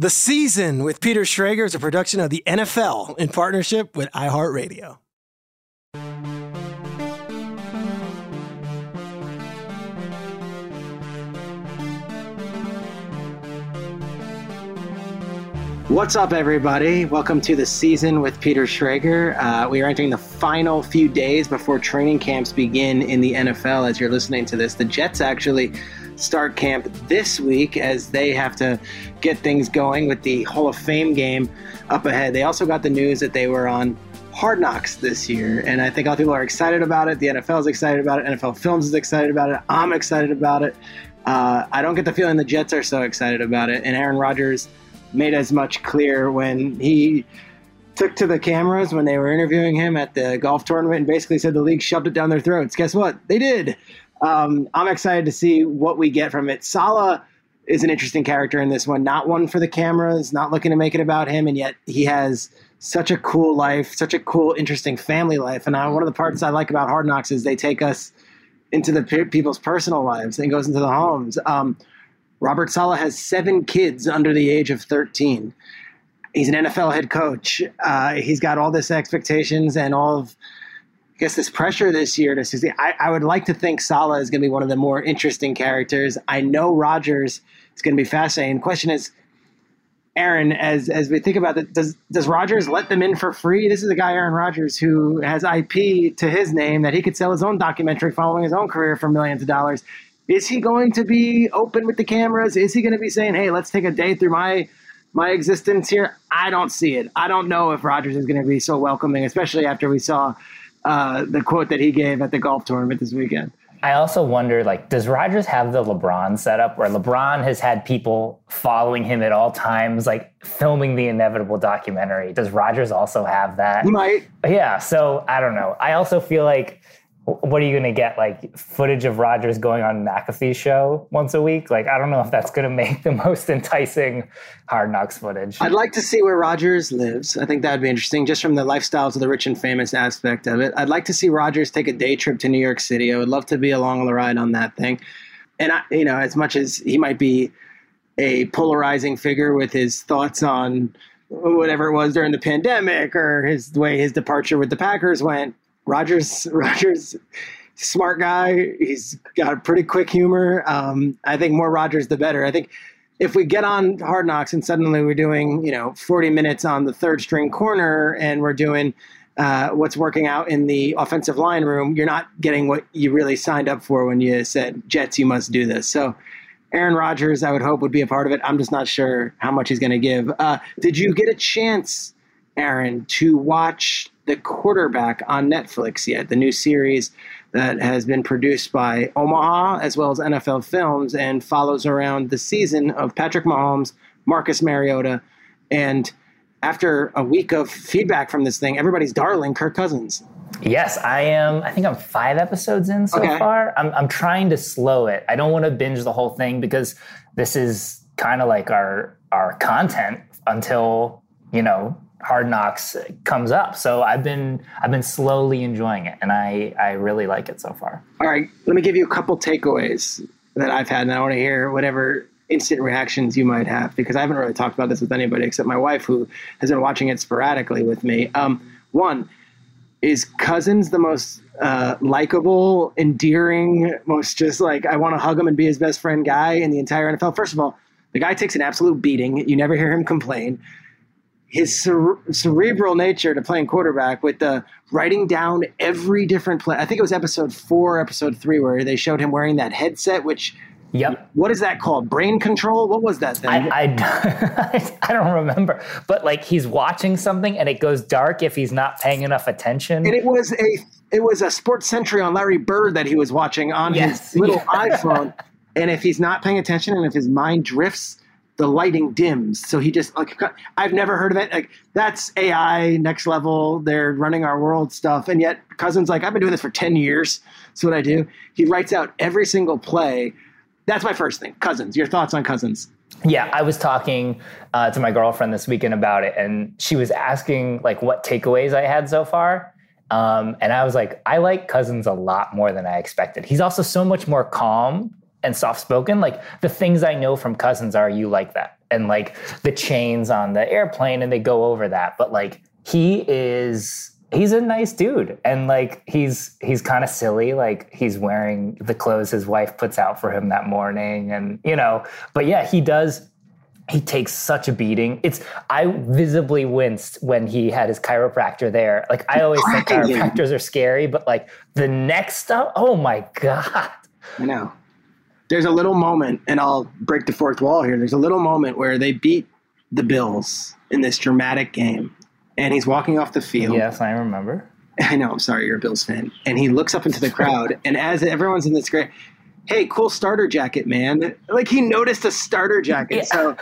The Season with Peter Schrager is a production of the NFL in partnership with iHeartRadio. What's up, everybody? Welcome to the season with Peter Schrager. Uh, we are entering the final few days before training camps begin in the NFL. As you're listening to this, the Jets actually start camp this week as they have to get things going with the Hall of Fame game up ahead. They also got the news that they were on Hard Knocks this year, and I think a lot of people are excited about it. The NFL is excited about it. NFL Films is excited about it. I'm excited about it. Uh, I don't get the feeling the Jets are so excited about it, and Aaron Rodgers made as much clear when he took to the cameras when they were interviewing him at the golf tournament and basically said the league shoved it down their throats. Guess what? They did. Um, I'm excited to see what we get from it. Saleh is an interesting character in this one. Not one for the cameras, not looking to make it about him, and yet he has such a cool life, such a cool, interesting family life. And I, one of the parts I like about Hard Knocks is they take us into the pe- people's personal lives and goes into the homes. Um, Robert Saleh has seven kids under the age of 13. He's an NFL head coach. Uh, he's got all this expectations and all of, I guess, this pressure this year to succeed. I, I would like to think Saleh is going to be one of the more interesting characters. I know Rodgers is going to be fascinating. Question is, Aaron, as as we think about it, does does Rodgers let them in for free? This is a guy, Aaron Rodgers, who has IP to his name that he could sell his own documentary following his own career for millions of dollars. Is he going to be open with the cameras? Is he going to be saying, "Hey, let's take a day through my my existence here"? I don't see it. I don't know if Rodgers is going to be so welcoming, especially after we saw uh, the quote that he gave at the golf tournament this weekend. I also wonder, like, does Rodgers have the LeBron setup where LeBron has had people following him at all times, like filming the inevitable documentary? Does Rodgers also have that? He might. Yeah. So I don't know. I also feel like what are you going to get? Like footage of Rodgers going on McAfee's show once a week? Like, I don't know if that's going to make the most enticing Hard Knocks footage. I'd like to see where Rodgers lives. I think that'd be interesting, just from the lifestyles of the rich and famous aspect of it. I'd like to see Rodgers take a day trip to New York City. I would love to be along on the ride on that thing. And I, you know, as much as he might be a polarizing figure with his thoughts on whatever it was during the pandemic or his way his departure with the Packers went, Rodgers, Rodgers, smart guy. He's got a pretty quick humor. Um, I think more Rodgers the better. I think if we get on Hard Knocks and suddenly we're doing you know 40 minutes on the third string corner and we're doing uh, what's working out in the offensive line room, you're not getting what you really signed up for when you said Jets, you must do this. So Aaron Rodgers, I would hope, would be a part of it. I'm just not sure how much he's going to give. Uh, did you get a chance, Aaron, to watch The Quarterback on Netflix yet? The new series that has been produced by Omaha as well as NFL Films and follows around the season of Patrick Mahomes, Marcus Mariota, and after a week of feedback from this thing, everybody's darling Kirk Cousins. Yes, I am. I think I'm five episodes in so Okay. far. I'm, I'm trying to slow it. I don't want to binge the whole thing because this is kind of like our our content until you know Hard Knocks comes up. So I've been I've been slowly enjoying it, and I I really like it so far. All right, let me give you a couple takeaways that I've had, and I want to hear whatever instant reactions you might have because I haven't really talked about this with anybody except my wife, who has been watching it sporadically with me. Um, one is Cousins the most uh, likable, endearing, most just like I want to hug him and be his best friend guy in the entire NFL. First of all, the guy takes an absolute beating. You never hear him complain his cere- cerebral nature to playing quarterback with the writing down every different play. I think it was episode four, episode three, where they showed him wearing that headset. Which, Yep. what is that called? Brain control? What was that thing? I, I, I don't remember, but like he's watching something and it goes dark if he's not paying enough attention. and it was a it was a Sports Century on Larry Bird that he was watching on Yes. his little iPhone. And if he's not paying attention and if his mind drifts, the lighting dims. So he just like I've never heard of it. Like that's AI next level. They're running our world stuff. And yet Cousins like I've been doing this for 10 years. That's what I do. He writes out every single play. That's my first thing. Cousins. Your thoughts on Cousins? Yeah, I was talking uh, to my girlfriend this weekend about it, and she was asking like what takeaways I had so far. Um, and I was like, I like Cousins a lot more than I expected. He's also so much more calm and soft spoken. Like the things I know from Cousins are you like that, and like the chains on the airplane, and they go over that. But like he is he's a nice dude and like he's he's kind of silly like he's wearing the clothes his wife puts out for him that morning and you know but yeah he does he takes such a beating it's i visibly winced when he had his chiropractor there like i always think chiropractors are scary but like the next stuff oh my god I know. There's a little moment, and I'll break the fourth wall here. There's a little moment where they beat the Bills in this dramatic game, and he's walking off the field. yes i remember I know, I'm sorry, you're a Bills fan. And he looks up into the crowd, and as everyone's in this great, hey, cool starter jacket, man. Like he noticed a starter jacket. Yeah. So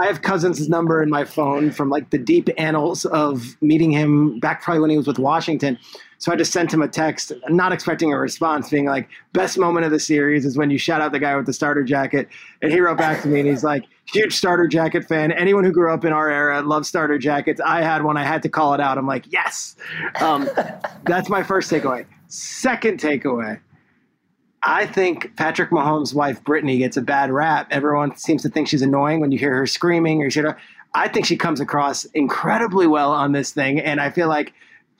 I have Cousins' number in my phone from like the deep annals of meeting him back probably when he was with Washington. So I just sent him a text, not expecting a response, being like, best moment of the series is when you shout out the guy with the starter jacket. And he wrote back to me and he's like, huge starter jacket fan. Anyone who grew up in our era loves starter jackets. I had one. I had to call it out. I'm like, yes. Um, that's my first takeaway. Second takeaway. I think Patrick Mahomes' wife Brittany gets a bad rap. Everyone seems to think she's annoying when you hear her screaming or shit. I think she comes across incredibly well on this thing, and I feel like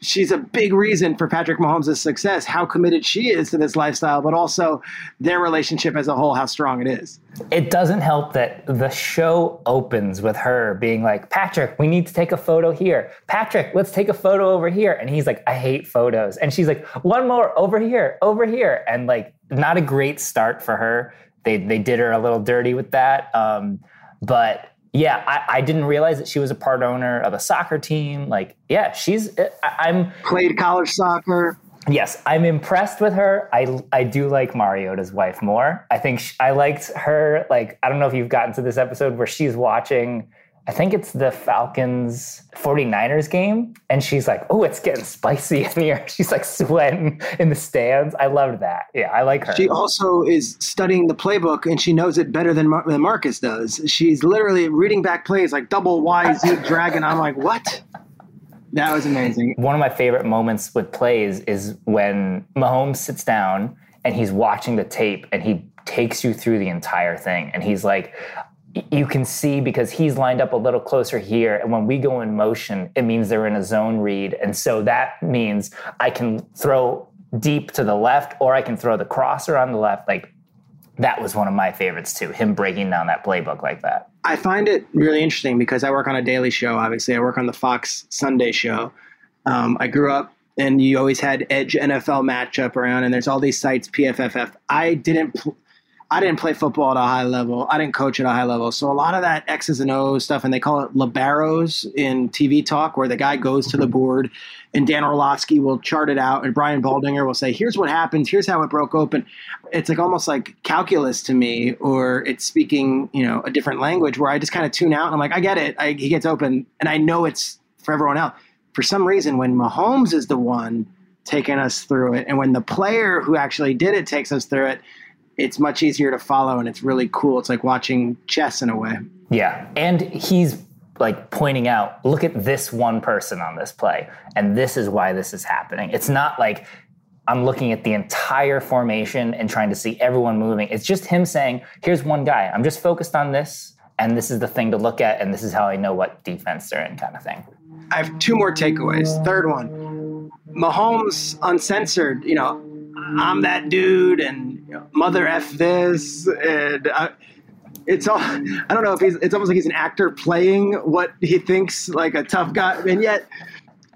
she's a big reason for Patrick Mahomes' success. How committed she is to this lifestyle, but also their relationship as a whole, how strong it is. it doesn't help that the show opens with her being like, Patrick, we need to take a photo here. Patrick, let's take a photo over here. And he's like, I hate photos. And she's like, one more over here, over here. And like, not a great start for her. They, they did her a little dirty with that. Um, but yeah, I, I didn't realize that she was a part owner of a soccer team. Like, yeah, she's, eh, I, I'm, Played college soccer. Yes, I'm impressed with her. I I do like Mariota's wife more. I think sh I liked her. Like I don't know if you've gotten to this episode where she's watching. I think it's the Falcons 49ers game, and she's like, "Oh, it's getting spicy in here." She's like sweating in the stands. I loved that. Yeah, I like her. She also is studying the playbook, and she knows it better than, Mar- than Marcus does. She's literally reading back plays like double Y Z dragon. I'm like, what? That was amazing. one of my favorite moments with plays is when Mahomes sits down and he's watching the tape and he takes you through the entire thing. And he's like, you can see because he's lined up a little closer here. And when we go in motion, it means they're in a zone read. And so that means I can throw deep to the left or I can throw the crosser on the left. Like that was one of my favorites too, him breaking down that playbook like that. I find it really interesting because I work on a daily show. Obviously, I work on the Fox Sunday show. Um, I grew up and you always had Edge NFL matchup around, and there's all these sites, PFFF. I didn't. Pl- I didn't play football at a high level. I didn't coach at a high level. So a lot of that X's and O's stuff, and they call it liberos in TV talk, where the guy goes to the mm-hmm. board and Dan Orlovsky will chart it out, and Brian Baldinger will say, "Here's what happens. Here's how it broke open." It's like almost like calculus to me, or it's speaking, you know, a different language where I just kind of tune out and I'm like, "I get it." I, he gets open, and I know it's for everyone else. For some reason, when Mahomes is the one taking us through it, and when the player who actually did it takes us through it it's much easier to follow and it's really cool. It's like watching chess in a way. Yeah. And he's like pointing out, look at this one person on this play, and this is why this is happening. It's not like I'm looking at the entire formation and trying to see everyone moving. It's just him saying, here's one guy. I'm just focused on this, and this is the thing to look at, and this is how I know what defense they're in, kind of thing. I have two more takeaways. Third one Mahomes uncensored, you know, I'm that dude and mother f this and I, it's all I don't know if he's it's almost like he's an actor playing what he thinks like a tough guy and yet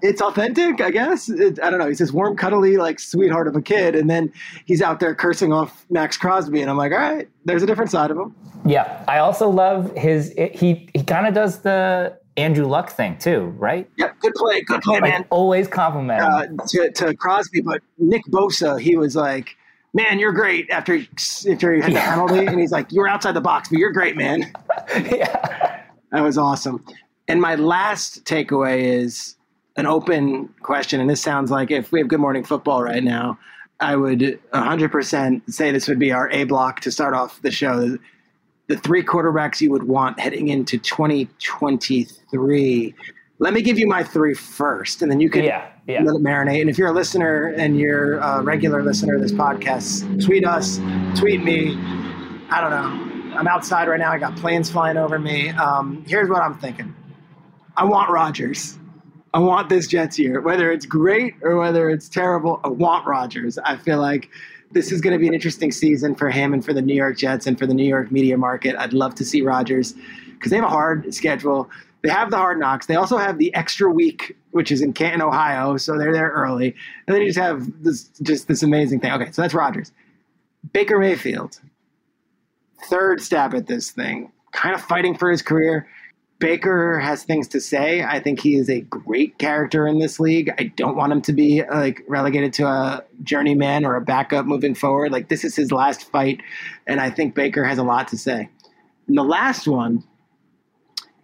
it's authentic I guess. It, I don't know he's this warm cuddly like sweetheart of a kid and then he's out there cursing off Maxx Crosby and I'm like all right there's a different side of him. Yeah I also love his he he kind of does the Andrew Luck thing too, right? Yep, good play, good play, like, man. Always compliment uh, to, to Crosby, but Nick Bosa, he was like, "Man, you're great." After after he had the penalty, and he's like, "You were outside the box, but you're great, man." yeah, that was awesome. And my last takeaway is an open question, and this sounds like if we have Good Morning Football right now, I would 100% say this would be our A block to start off the show the three quarterbacks you would want heading into 2023. Let me give you my three first, and then you can yeah, yeah. let it marinate. And if you're a listener and you're a regular listener of this podcast, tweet us, tweet me. I don't know. I'm outside right now. I got planes flying over me. Um, here's what I'm thinking. I want Rodgers. I want this Jets year, whether it's great or whether it's terrible. I want Rodgers. I feel like this is going to be an interesting season for him and for the New York Jets and for the New York media market. I'd love to see Rodgers because they have a hard schedule. They have the hard knocks. They also have the extra week, which is in Canton, Ohio, so they're there early. And then you just have this just this amazing thing. Okay, so that's Rodgers. Baker Mayfield, third stab at this thing, kind of fighting for his career. Baker has things to say. I think he is a great character in this league. I don't want him to be like relegated to a journeyman or a backup moving forward. Like this is his last fight, and I think Baker has a lot to say. And the last one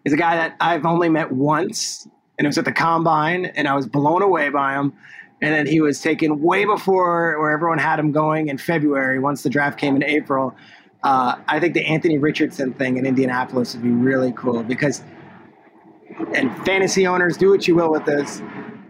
is a guy that I've only met once, and it was at the combine, and I was blown away by him. And then he was taken way before where everyone had him going in February once the draft came in April. Uh, I think the Anthony Richardson thing in Indianapolis would be really cool because, and fantasy owners, do what you will with this.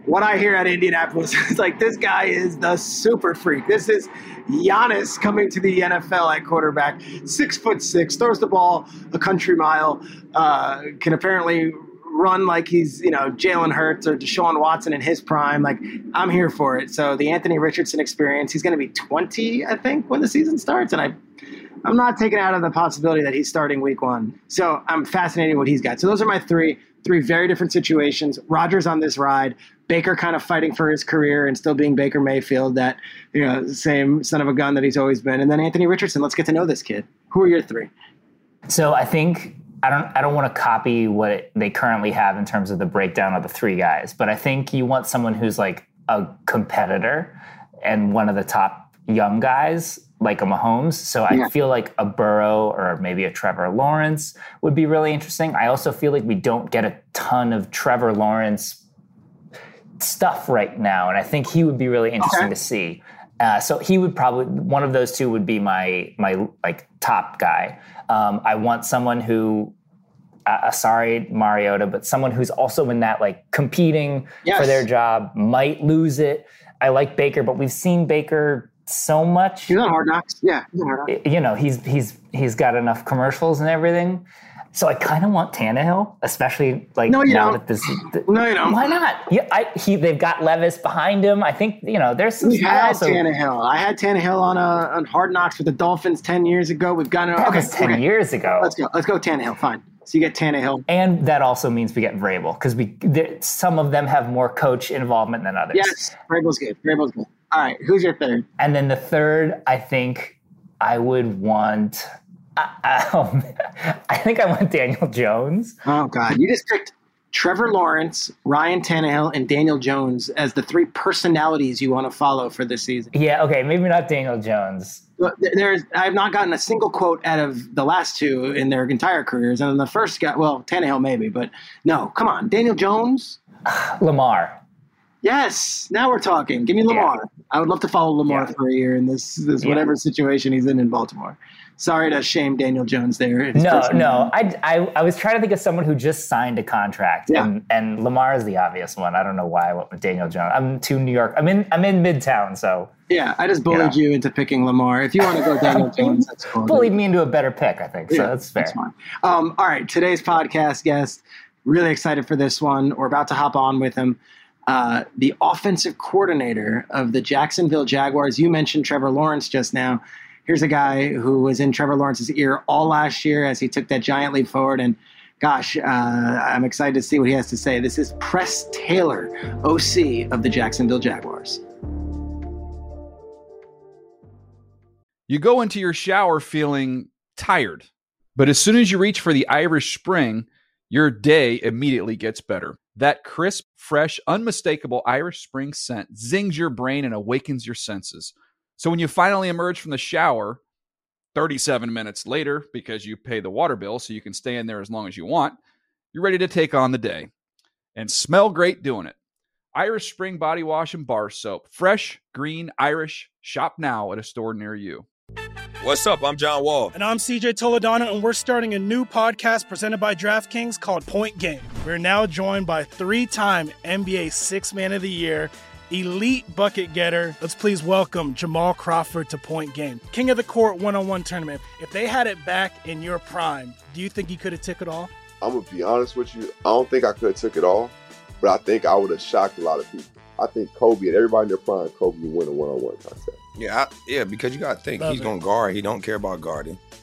What I hear at Indianapolis is like this guy is the super freak. This is Giannis coming to the NFL at quarterback, six foot six, throws the ball a country mile, uh, can apparently run like he's you know Jalen Hurts or Deshaun Watson in his prime. Like I'm here for it. So the Anthony Richardson experience. He's going to be 20, I think, when the season starts, and I I'm not taking out of the possibility that he's starting week one. So I'm fascinated what he's got. So those are my three, three very different situations. Rodgers on this ride, Baker kind of fighting for his career and still being Baker Mayfield, that you know, same son of a gun that he's always been. And then Anthony Richardson. Let's get to know this kid. Who are your three? So I think I don't I don't want to copy what they currently have in terms of the breakdown of the three guys, but I think you want someone who's like a competitor and one of the top young guys like a Mahomes. So I feel like a Burrow or maybe a Trevor Lawrence would be really interesting. I also feel like we don't get a ton of Trevor Lawrence stuff right now, and I think he would be really interesting okay. to see. Uh, so he would probably one of those two would be my my like top guy. Um, I want someone who. Uh, sorry, Mariota, but someone who's also in that like competing yes. for their job might lose it. I like Baker, but we've seen Baker so much. He's on Hard Knocks. Yeah, hard knocks. You know, he's he's he's got enough commercials and everything. So I kind of want Tannehill, especially like no, you now don't. that this. The, no, you don't. Why not? Yeah, I, he they've got Levis behind him. I think you know there's some. We had also, Tannehill. I had Tannehill on a on Hard Knocks with the Dolphins ten years ago. We've got it. Okay, ten okay. years ago. Let's go. Let's go Tannehill. Fine. So you get Tannehill, and that also means we get Vrabel because we some of them have more coach involvement than others. Yes, Vrabel's good. Vrabel's good. All right, who's your third? And then the third, I think I would want. Um, I think I want Daniel Jones. Oh God, you just picked Trevor Lawrence, Ryan Tannehill, and Daniel Jones as the three personalities you want to follow for this season. Yeah, okay, maybe not Daniel Jones. There's, I've not gotten a single quote out of the last two in their entire careers, and then the first guy, well, Tannehill maybe, but no, come on, Daniel Jones, Lamar. Yes, now we're talking. Give me Lamar. Yeah. I would love to follow Lamar yeah. for a year in this this whatever situation he's in in Baltimore. Sorry to shame Daniel Jones there. No, no. I, I, I was trying to think of someone who just signed a contract, yeah. and and Lamar is the obvious one. I don't know why I went with Daniel Jones. I'm too New York. I'm in I'm in Midtown, so yeah. I just bullied you, know. you into picking Lamar. If you want to go Daniel Jones, that's cool. Bullied me into a better pick, I think. So yeah, that's fair. That's fine. Um, all right, today's podcast guest. Really excited for this one. We're about to hop on with him. Uh, the offensive coordinator of the Jacksonville Jaguars. You mentioned Trevor Lawrence just now here's a guy who was in Trevor Lawrence's ear all last year as he took that giant leap forward. And gosh, uh, I'm excited to see what he has to say. This is Press Taylor, OC of the Jacksonville Jaguars. You go into your shower feeling tired, but as soon as you reach for the Irish Spring, your day immediately gets better. That crisp, fresh, unmistakable Irish Spring scent zings your brain and awakens your senses. So when you finally emerge from the shower 37 minutes later, because you pay the water bill so you can stay in there as long as you want, you're ready to take on the day and smell great doing it. Irish Spring Body Wash and Bar Soap. Fresh, green, Irish. Shop now at a store near you. What's up? I'm John Wall. And I'm CJ Toledano, and we're starting a new podcast presented by DraftKings called Point Game. We're now joined by three time NBA Six Man of the Year elite bucket getter. Let's please welcome Jamal Crawford to Point Game. King of the Court one on one tournament. If they had it back in your prime, do you think you could have took it all? I'm going to be honest with you. I don't think I could have took it all, but I think I would have shocked a lot of people. I think Kobe and everybody in their prime, Kobe would win a one on one contest. Yeah, I, yeah, because you got to think Love he's going to guard. He don't care about guarding.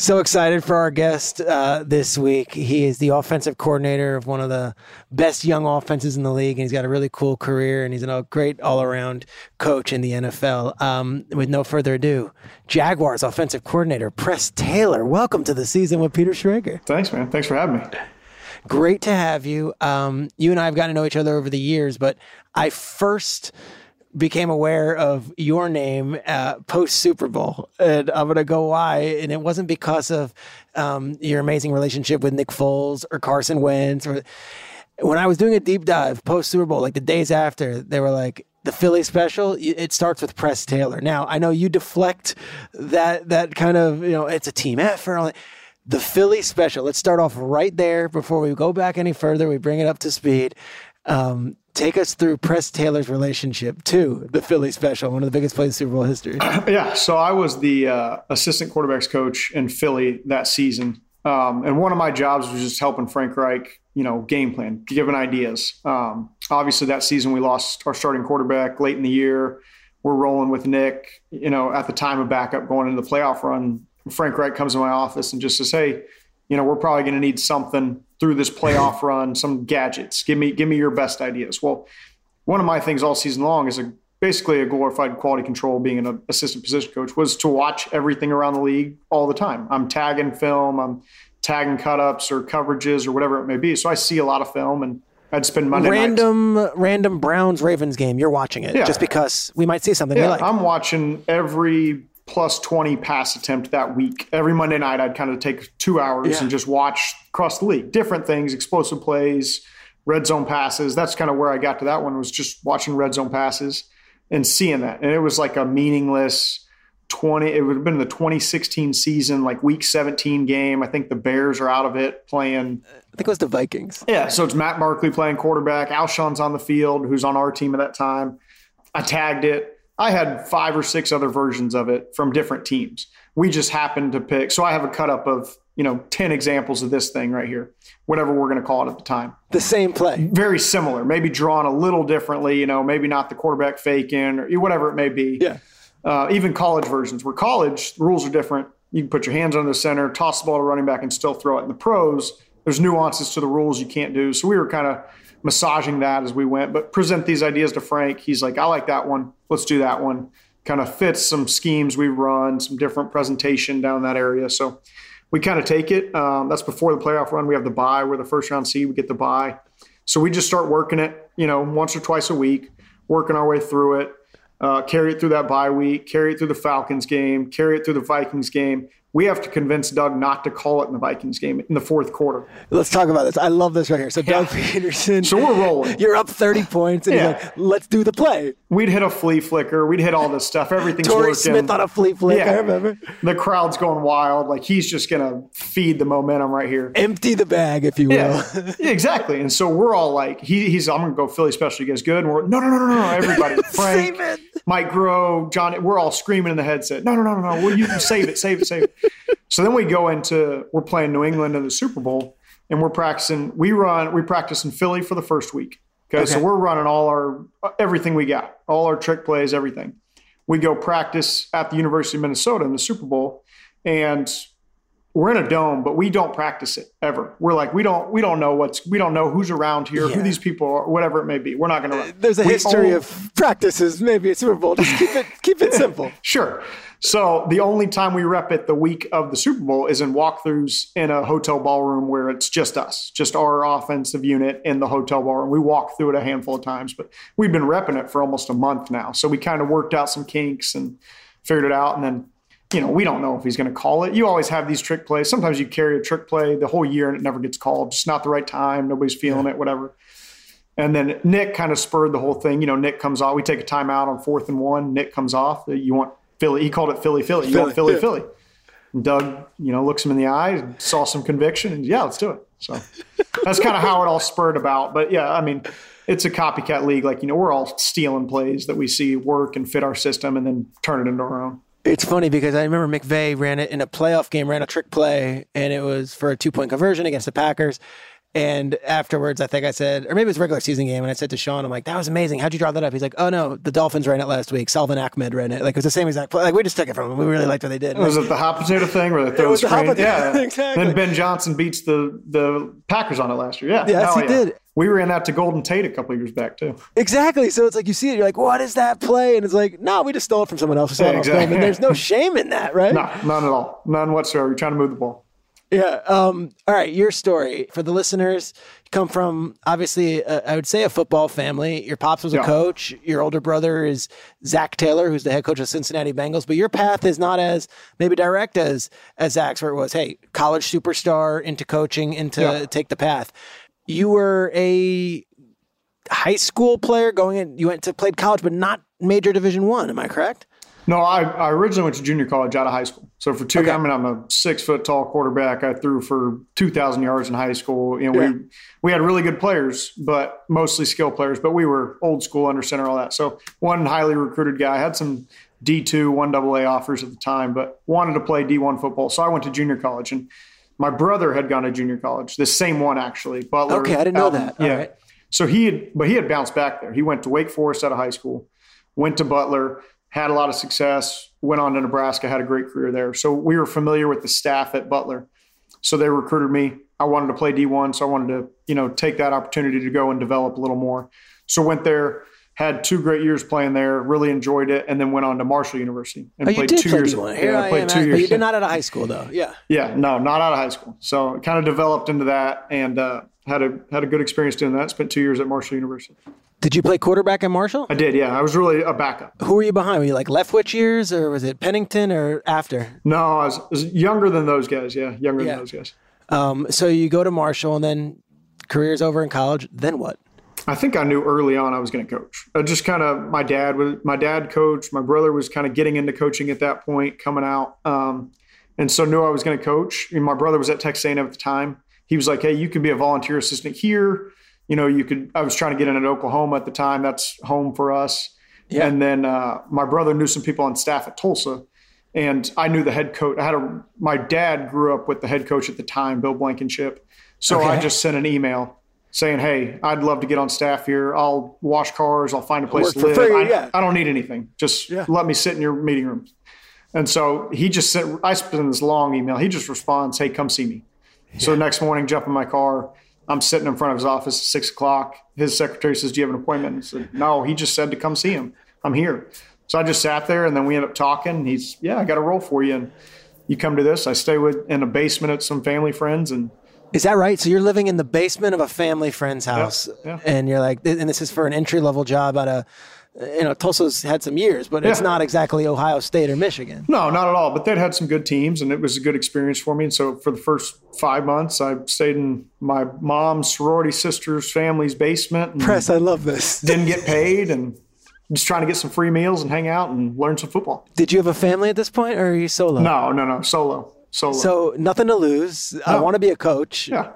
So excited for our guest uh, this week. He is the offensive coordinator of one of the best young offenses in the league, and he's got a really cool career, and he's a great all around coach in the NFL. Um, with no further ado, Jaguars offensive coordinator Press Taylor. Welcome to the season with Peter Schrager. Thanks, man. Thanks for having me. Great to have you. Um, you and I have gotten to know each other over the years, but I first became aware of your name uh, post Super Bowl, and I'm gonna go why. And it wasn't because of um, your amazing relationship with Nick Foles or Carson Wentz. Or when I was doing a deep dive post Super Bowl, like the days after, they were like the Philly special. It starts with Press Taylor. Now I know you deflect that that kind of you know it's a team effort. The Philly special. Let's start off right there before we go back any further. We bring it up to speed. Um, take us through Press Taylor's relationship to the Philly special, one of the biggest plays in Super Bowl history. Yeah, so I was the uh, assistant quarterbacks coach in Philly that season. Um, and one of my jobs was just helping Frank Reich, you know, game plan, giving ideas. Um, obviously, that season we lost our starting quarterback late in the year. we're rolling with Nick, you know, at the time of backup going into the playoff run. Frank Reich comes to my office and just says, Hey, you know, we're probably going to need something through this playoff run, some gadgets. Give me, give me your best ideas. Well, one of my things all season long is a basically a glorified quality control being an assistant position coach was to watch everything around the league all the time. I'm tagging film, I'm tagging cut ups or coverages or whatever it may be. So I see a lot of film and I'd spend Monday random nights. random Browns Ravens game. You're watching it Yeah. just because we might see something Yeah, like. I'm watching every plus 20 pass attempt that week. Every Monday night, I'd kind of take two hours Yeah. and just watch across the league different things, explosive plays, red zone passes. That's kind of where I got to that one was just watching red zone passes and seeing that. And it was like a meaningless 20, it would have been the 2016 season, like week 17 game. I think the Bears are out of it playing. I think it was the Vikings. Yeah, so it's Matt Barkley playing quarterback. Alshon's on the field, who's on our team at that time. I tagged it. I had five or six other versions of it from different teams. We just happened to pick. So I have a cut up of, you know, 10 examples of this thing right here, whatever we're going to call it at the time. The same play. Very similar, maybe drawn a little differently, you know, maybe not the quarterback faking or whatever it may be. Yeah. Uh, even college versions, where college rules are different. You can put your hands on the center, toss the ball to running back, and still throw it. In the pros, there's nuances to the rules you can't do. So we were kind of massaging that as we went, but present these ideas to Frank. He's like, I like that one. Let's do that one. Kind of fits some schemes we run, some different presentation down that area. So we kind of take it. Um, that's before the playoff run. We have the bye. We're the first round seed. We get the bye. So we just start working it, you know, once or twice a week, working our way through it, uh, carry it through that bye week, carry it through the Falcons game, carry it through the Vikings game. We have to convince Doug not to call it in the Vikings game in the fourth quarter. Let's talk about this. I love this right here. So Doug Pederson. So we're rolling. You're up 30 points, and Yeah. he's like, "Let's do the play." We'd hit a flea flicker. We'd hit all this stuff. Everything's Torrey working. Smith on a flea flick. I remember. The crowd's going wild. Like he's just gonna feed the momentum right here. Empty the bag, if you will. Yeah, yeah, exactly. And so we're all like, he, he's, I'm going to go Philly special. You guys good? And we're, no, no, no, no, no. Everybody, Frank, Mike Groh, John, we're all screaming in the headset. No, no, no, no, no. Well, you save it, save it, save it. So then we go into, we're playing New England in the Super Bowl and we're practicing. We run, we practice in Philly for the first week. Okay. So we're running all our, everything we got, all our trick plays, everything. We go practice at the University of Minnesota in the Super Bowl and we're in a dome, but we don't practice it ever. We're like, we don't, we don't know what's, we don't know who's around here, Yeah. who these people are, whatever it may be. We're not going to. There's a We history only- of practices, maybe a Super Bowl. Just keep it keep it simple. Sure. So the only time we rep it the week of the Super Bowl is in walkthroughs in a hotel ballroom where it's just us, just our offensive unit in the hotel ballroom. We walk through it a handful of times, but we've been repping it for almost a month now. So we kind of worked out some kinks and figured it out. And then, you know, we don't know if he's going to call it. You always have these trick plays. Sometimes you carry a trick play the whole year and it never gets called. Just not the right time. Nobody's feeling it, whatever. And then Nick kind of spurred the whole thing. You know, Nick comes off. We take a timeout on fourth and one. Nick comes off. You want Philly. He called it Philly, Philly. You want Philly, Philly, yeah. Philly. And Doug, you know, looks him in the eye, saw some conviction, and yeah, let's do it. So that's kind of how it all spurred about. But yeah, I mean, it's a copycat league. Like, you know, we're all stealing plays that we see work and fit our system and then turn it into our own. It's funny because I remember McVay ran it in a playoff game, ran a trick play, and it was for a two point conversion against the Packers. And afterwards, I think I said, or maybe it was a regular season game, and I said to Sean, I'm like, that was amazing. How'd you draw that up? He's like, oh no, the Dolphins ran it last week. Salvon Ahmed ran it. Like it was the same exact play. Like we just took it from him. We really liked what they did. Was it the hot potato thing where they throw the was the hot screen? yeah, exactly. Then Ben Johnson beats the the Packers on it last year. Yeah, Yes, he did. We ran that to Golden Tate a couple of years back too. Exactly. So it's like you see it, you're like, what is that play? And it's like, no, we just stole it from someone else. We saw it Yeah, exactly. And there's no shame in that, right? No, none at all. None whatsoever. You're trying to move the ball. Yeah. Um, all right. Your story for the listeners. You come from obviously, uh, I would say, a football family. Your pops was a Yeah. coach. Your older brother is Zac Taylor, who's the head coach of Cincinnati Bengals. But your path is not as maybe direct as as Zac's, where it was, hey, college superstar into coaching, into Yeah. take the path. You were a high school player going in. You went to played college, but not major Division One. Am I correct? No, I, I originally went to junior college out of high school. So for two, I mean, I'm a six foot tall quarterback. I threw for 2,000 yards in high school. You know, Yeah. we we had really good players, but mostly skill players. But we were old school under center, all that. So one highly recruited guy had some D2, one AA offers at the time, but wanted to play D1 football. So I went to junior college, and my brother had gone to junior college. The same one actually, Butler. Okay, I didn't know that. All yeah. right. So he had, but he had bounced back there. He went to Wake Forest out of high school went to Butler, had a lot of success, went on to Nebraska, had a great career there. So we were familiar with the staff at Butler. So they recruited me. I wanted to play D1, so I wanted to, you know, take that opportunity to go and develop a little more. So went there, had two great years playing there, really enjoyed it, and then went on to Marshall University and oh, played two play years. D1. Yeah, Here I I played two at- years. You did not out of high school though. Yeah. Yeah, no, not out of high school. So kind of developed into that and uh, had a had a good experience doing that. Spent two years at Marshall University. Did you play quarterback at Marshall? I did, yeah. I was really a backup. Who were you behind? Were you like Leftwich years or was it Pennington or after? No, I was, I was younger than those guys. Yeah, younger Yeah. than those guys. Um, so you go to Marshall and then career's over in college. Then what? I think I knew early on I was going to coach. I just kind of my dad was my dad coached. My brother was kind of getting into coaching at that point, coming out, um, and so knew I was going to coach. And my brother was at Texas A&M at the time. He was like, "Hey, you can be a volunteer assistant here. You know, you could." I was trying to get in at Oklahoma at the time. That's home for us. Yeah. And then uh, my brother knew some people on staff at Tulsa, and I knew the head coach. I had a my dad grew up with the head coach at the time, Bill Blankenship. So I just sent an email saying, "Hey, I'd love to get on staff here. I'll wash cars. I'll find a place to live. free, I, yeah. I don't need anything. Just Yeah. let me sit in your meeting room." And so he just sent. I sent this long email. He just responds, "Hey, come see me." So the next morning, jump in my car. I'm sitting in front of his office at six o'clock. His secretary says, "Do you have an appointment?" I said, "No." He just said to come see him. I'm here. So I just sat there, and then we ended up talking. He's, "Yeah, I got a role for you." And you come to this. I stay with in a basement at some family friends, and Is that right? So you're living in the basement of a family friend's house, yeah. and you're like, and this is for an entry level job at a, you know, Tulsa's had some years, but it's Yeah. not exactly Ohio State or Michigan. No, not at all. But they'd had some good teams, and it was a good experience for me. And so for the first five months, I stayed in my mom's sorority sister's family's basement. And Press, I love this. Didn't get paid, and just trying to get some free meals and hang out and learn some football. Did you have a family at this point, or are you solo? No, no, no, solo, solo. So nothing to lose. I want to be a coach. yeah,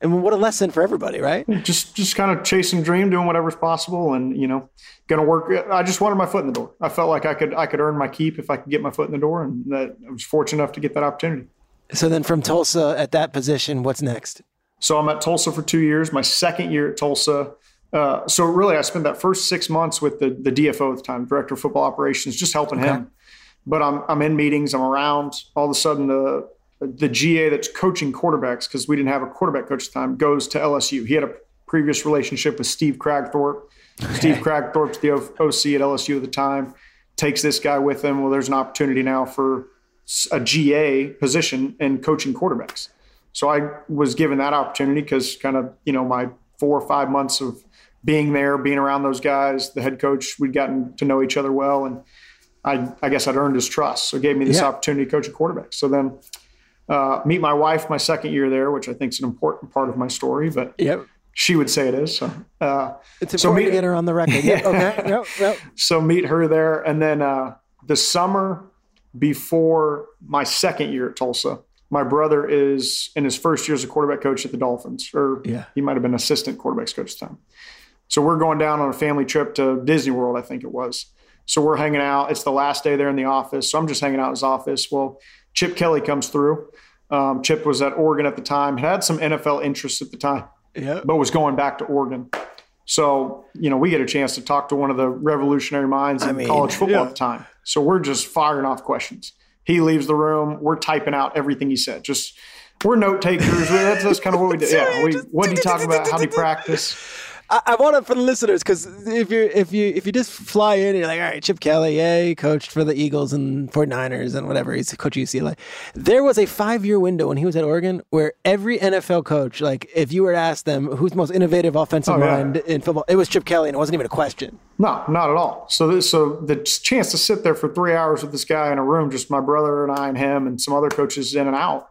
And what a lesson for everybody, right? just just kind of chasing dream, doing whatever's possible, and you know, gonna work. I just wanted my foot in the door. I felt like I could I could earn my keep if I could get my foot in the door, and that I was fortunate enough to get that opportunity. So then from Tulsa at that position, what's next? So I'm at Tulsa for two years. My second year at Tulsa. Uh, so really, I spent that first six months with the the DFO at the time, director of football operations, just helping him. But I'm I'm in meetings. I'm around. All of a sudden, the the GA that's coaching quarterbacks because we didn't have a quarterback coach at the time goes to LSU. He had a previous relationship with Steve Kragthorpe. Steve Kragthorpe's the OC at LSU at the time. Takes this guy with him. Well, there's an opportunity now for a GA position in coaching quarterbacks. So I was given that opportunity because kind of, you know, my four or five months of being there, being around those guys, the head coach, we'd gotten to know each other well. And I, I guess I'd earned his trust. So it gave me this Yeah. opportunity to coach a quarterback. So then uh, meet my wife my second year there, which I think is an important part of my story, but Yep. she would say it is. So, uh, It's so meet- to get her on the record. Yep. Okay. Yep. Yep. so meet her there. And then uh, the summer before my second year at Tulsa, my brother is in his first year as a quarterback coach at the Dolphins, or Yeah. he might have been assistant quarterbacks coach at the time. So we're going down on a family trip to Disney World, I think it was. So we're hanging out. It's the last day there in the office. So I'm just hanging out in his office. Well, Chip Kelly comes through. Um, Chip was at Oregon at the time, had some NFL interests at the time Yep. but was going back to Oregon. So, you know, we get a chance to talk to one of the revolutionary minds in mean, college football yeah. at the time. So we're just firing off questions. He leaves the room. We're typing out everything he said. Just we're note takers. That's, that's kind of what we do. Yeah. We, what did he talk about? How did he practice? I, I want it for the listeners because if you if you if you just fly in and you're like, all right, Chip Kelly, yeah, coached for the Eagles and 49ers and whatever, he's a coach at UCLA. There was a five year window when he was at Oregon where every NFL coach, like if you were to ask them who's the most innovative offensive Oh, yeah. mind in football, it was Chip Kelly and it wasn't even a question. No, not at all. So, this, so the chance to sit there for three hours with this guy in a room, just my brother and I and him and some other coaches in and out,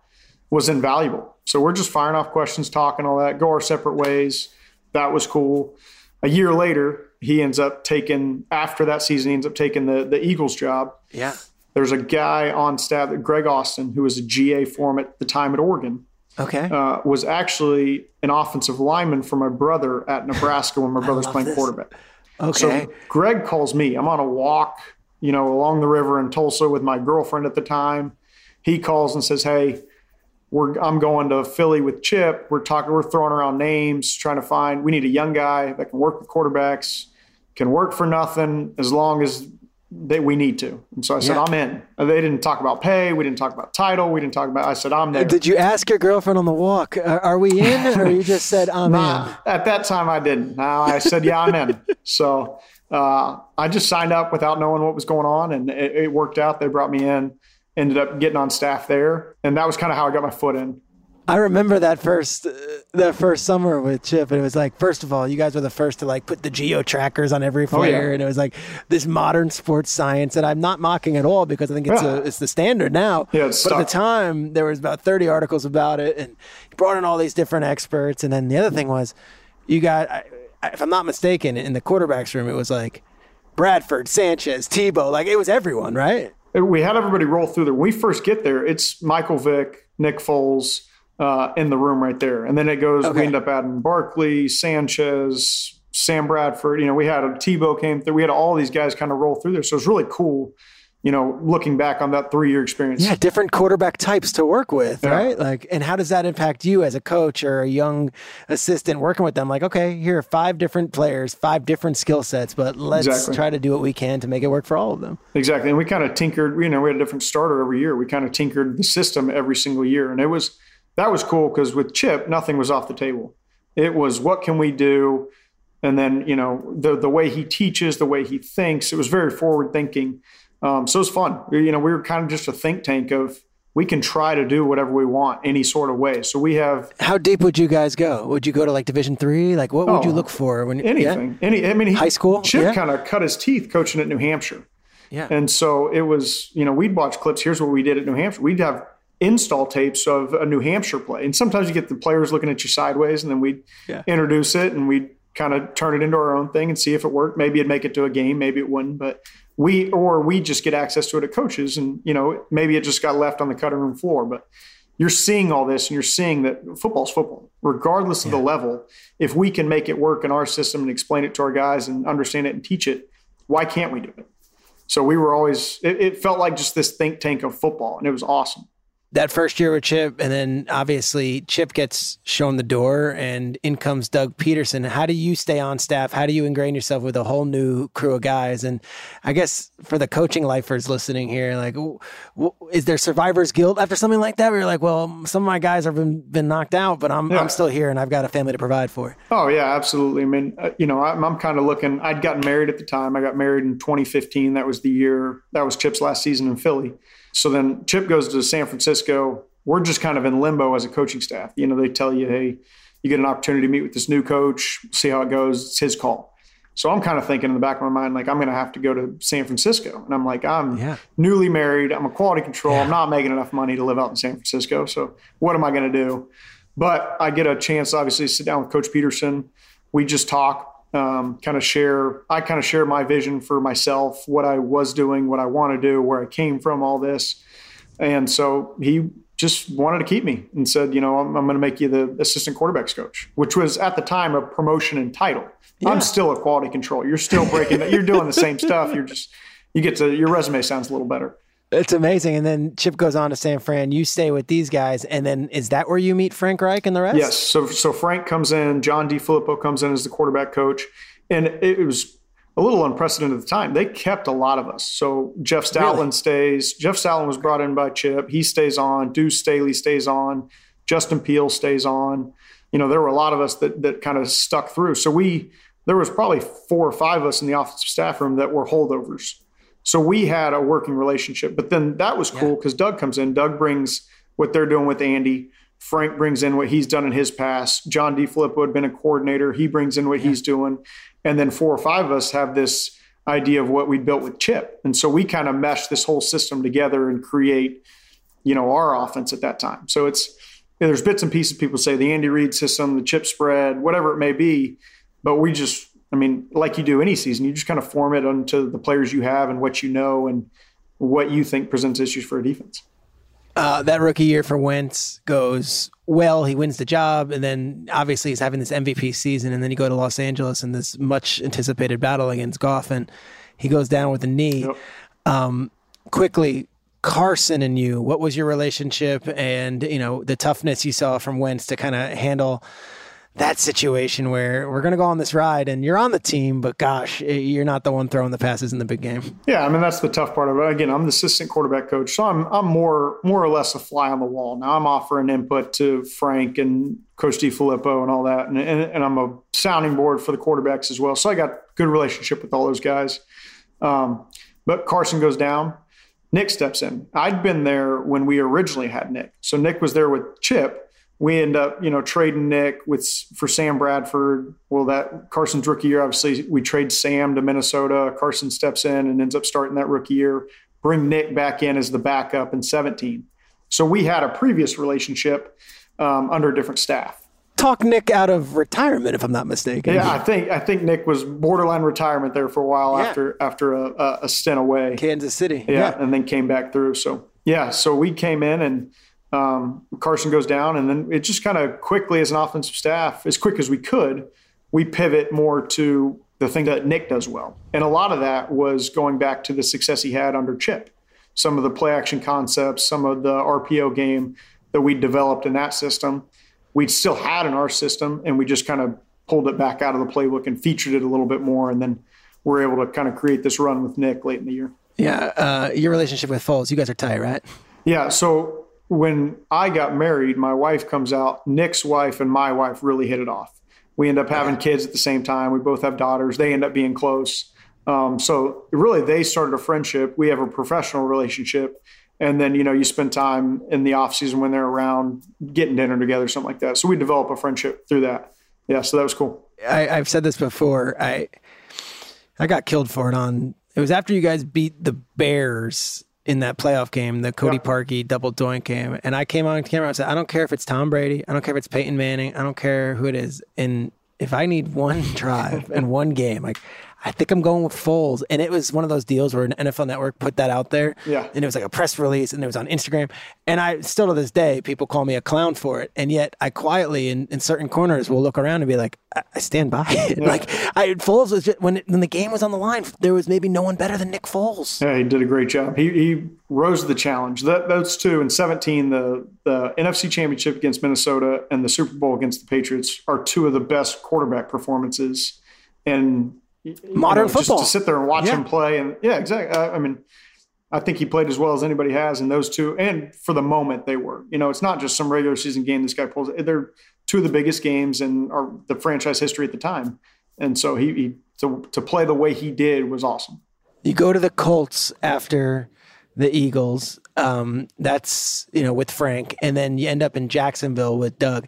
was invaluable. So we're just firing off questions, talking all that, go our separate ways. That was cool. A year later, he ends up taking after that season, he ends up taking the the Eagles job. Yeah. There's a guy on staff, Greg Austin, who was a GA form at the time at Oregon Okay. uh, was actually an offensive lineman for my brother at Nebraska when my brother's playing this. quarterback. okay. So Greg calls me. I'm on a walk, you know, along the river in Tulsa with my girlfriend at the time. He calls and says, "Hey, we're I'm going to Philly with Chip. We're talking. We're throwing around names, trying to find. We need a young guy that can work with quarterbacks. can work for nothing as long as that we need to. And so I said, Yeah. I'm in. They didn't talk about pay. We didn't talk about title. We didn't talk about, I said, I'm there. Did you ask your girlfriend on the walk, "Are are we in?" or you just said, "I'm in"? At that time I didn't. Now I said, yeah, I'm in. So uh, I just signed up without knowing what was going on, and it, it worked out. They brought me in, ended up getting on staff there, and that was kind of how I got my foot in. I remember that first uh, that first summer with Chip, and it was like, first of all, you guys were the first to like put the geo trackers on every Oh, yeah. player, and it was like this modern sports science. And I'm not mocking at all because I think it's Yeah. a, it's the standard now. Yeah, but at the time, there was about 30 articles about it, and he brought in all these different experts. And then the other thing was, you got, I- if I'm not mistaken, in the quarterbacks room, it was like Bradford, Sanchez, Tebow, like it was everyone, right? We had everybody roll through there. When we first get there, it's Michael Vick, Nick Foles uh, in the room right there. And then it goes, Okay. we end up adding Barkley, Sanchez, Sam Bradford. You know, we had a Tebow came through. We had all these guys kind of roll through there. So it's really cool, you know, looking back on that three year experience. Yeah, different quarterback types to work with, Yeah. right? Like, and how does that impact you as a coach or a young assistant working with them? Like, okay, here are five different players, five different skill sets, but let's Exactly. try to do what we can to make it work for all of them. Exactly. And we kind of tinkered, you know, we had a different starter every year. We kind of tinkered the system every single year. And it was, that was cool because with Chip, nothing was off the table. It was what can we do? And then, you know, the, the way he teaches, the way he thinks, it was very forward thinking. Um, so it was fun. You know, we were kind of just a think tank of we can try to do whatever we want any sort of way. So we have How deep would you guys go? Would you go to like Division three? Like, what would you Oh, look for when anything. Any, I mean, he, High school? Chip Yeah. kind of cut his teeth coaching at New Hampshire. Yeah. And so it was, you know, we'd watch clips. Here's what we did at New Hampshire. We'd have install tapes of a New Hampshire play. And sometimes you get the players looking at you sideways, and then we'd Yeah. introduce it and we'd kind of turn it into our own thing and see if it worked. Maybe it'd make it to a game, maybe it wouldn't. But we, or we just get access to it at coaches, and, you know, maybe it just got left on the cutting room floor. But you're seeing all this and you're seeing that football's football, regardless of the level. If we can make it work in our system and explain it to our guys and understand it and teach it, why can't we do it? So we were always, it, it felt like just this think tank of football, and it was awesome. That first year with Chip, and then obviously Chip gets shown the door, and in comes Doug Pederson. How do you stay on staff? How do you ingrain yourself with a whole new crew of guys? And I guess for the coaching lifers listening here, like, is there survivor's guilt after something like that? Where you're like, well, some of my guys have been, been knocked out, but I'm Yeah. I'm still here, and I've got a family to provide for. Oh yeah, absolutely. I mean, uh, you know, I'm, I'm kind of looking. I'd gotten married at the time. I got married in 2015. That was the year. That was Chip's last season in Philly. So then Chip goes to San Francisco. We're just kind of in limbo as a coaching staff. You know, they tell you, hey, you get an opportunity to meet with this new coach, see how it goes. It's his call. So I'm kind of thinking in the back of my mind, like I'm going to have to go to San Francisco, and I'm like, I'm Yeah. newly married. I'm a quality control. I'm not making enough money to live out in San Francisco. So what am I going to do? But I get a chance, obviously, to sit down with Coach Pederson. We just talk, um, kind of share. I kind of share my vision for myself, what I was doing, what I want to do, where I came from, all this. And so he just wanted to keep me and said, you know, I'm, I'm going to make you the assistant quarterbacks coach, which was at the time a promotion and title. I'm still a quality control. You're still breaking that. You're doing the same stuff. You're just, you get to, your resume sounds a little better. It's amazing. And then Chip goes on to San Fran. You stay with these guys, and then is that where you meet Frank Reich and the rest? Yes. So so Frank comes in, John DeFilippo comes in as the quarterback coach, and it, was a little unprecedented at the time. They kept a lot of us. So Jeff Stoutland Really? stays. Jeff Stoutland was brought in by Chip. He stays on. Deuce Staley stays on. Justin Peelle stays on. You know, there were a lot of us that that kind of stuck through. So we there was probably four or five of us in the offensive staff room that were holdovers. So we had a working relationship. But then that was cool because Doug comes in. Doug brings what they're doing with Andy. Frank brings in what he's done in his past. John DeFilippo had been a coordinator. He brings in what he's doing. And then four or five of us have this idea of what we built with Chip. And so we kind of mesh this whole system together and create, you know, our offense at that time. So it's there's bits and pieces people say the Andy Reid system, the chip spread, whatever it may be. But we just I mean, like you do any season, you just kind of form it onto the players you have and what you know and what you think presents issues for a defense. Uh, that rookie year for Wentz goes well. He wins the job, and then obviously he's having this MVP season, and then you go to Los Angeles and this much anticipated battle against Goff, and he goes down with a knee. Yep. Um, quickly, Carson and you, what was your relationship, and you know the toughness you saw from Wentz to kind of handle that situation where we're going to go on this ride and you're on the team, but gosh, you're not the one throwing the passes in the big game. Yeah, I mean that's the tough part of it. Again, I'm the assistant quarterback coach, so I'm I'm more more or less a fly on the wall. Now I'm offering input to Frank and Coach Filippo and all that, and, and, and I'm a sounding board for the quarterbacks as well. So I got good relationship with all those guys. Um, but Carson goes down. Nick steps in. I'd been there when we originally had Nick. So Nick was there with Chip, we end up, you know, trading Nick with for Sam Bradford. Well, that Carson's rookie year, obviously, we trade Sam to Minnesota. Carson steps in and ends up starting that rookie year. Bring Nick back in as the backup in 17. So we had a previous relationship um, under a different staff. Talk Nick out of retirement, if I'm not mistaken. Yeah, I think I think Nick was borderline retirement there for a while yeah. after after a, a, stint away, Kansas City. Yeah, yeah, and then came back through. So yeah, so we came in and um, Carson goes down, and then it just kind of quickly, as an offensive staff, as quick as we could, we pivot more to the thing that Nick does well. And a lot of that was going back to the success he had under Chip. Some of the play action concepts, some of the RPO game that we developed in that system, we still had in our system, and we just kind of pulled it back out of the playbook and featured it a little bit more. And then we're able to kind of create this run with Nick late in the year. Yeah. Uh, your relationship with Foles, you guys are tight, right? Yeah. So when I got married, my wife comes out, Nick's wife and my wife really hit it off. We end up having kids at the same time. We both have daughters. They end up being close. Um, so really, they started a friendship. We have a professional relationship. And then, you know, you spend time in the off season when they're around getting dinner together, something like that. So we develop a friendship through that. Yeah. So that was cool. I, I've said this before. I, I got killed for it on, it was after you guys beat the Bears in that playoff game, the Cody Parkey double doink game. And I came on camera and said, I don't care if it's Tom Brady. I don't care if it's Peyton Manning. I don't care who it is. And if I need one drive and one game, like I think I'm going with Foles. And it was one of those deals where an NFL network put that out there. Yeah. And it was like a press release and it was on Instagram. And I still to this day, people call me a clown for it. And yet I quietly in, in certain corners will look around and be like, I, I stand by it. Yeah. Like I Foles was just, when, it, when the game was on the line, there was maybe no one better than Nick Foles. Yeah, he did a great job. He, he rose to the challenge. That, those two in 17, the, the NFC championship against Minnesota and the Super Bowl against the Patriots are two of the best quarterback performances. And modern know, football. Just to sit there and watch yeah. him play, and yeah, exactly. I, I, mean, I think he played as well as anybody has in those two, and for the moment they were. You know, it's not just some regular season game this guy pulls. They're two of the biggest games in our, the franchise history at the time, and so he, he to to play the way he did was awesome. You go to the Colts after the Eagles. Um, that's you know with Frank, and then you end up in Jacksonville with Doug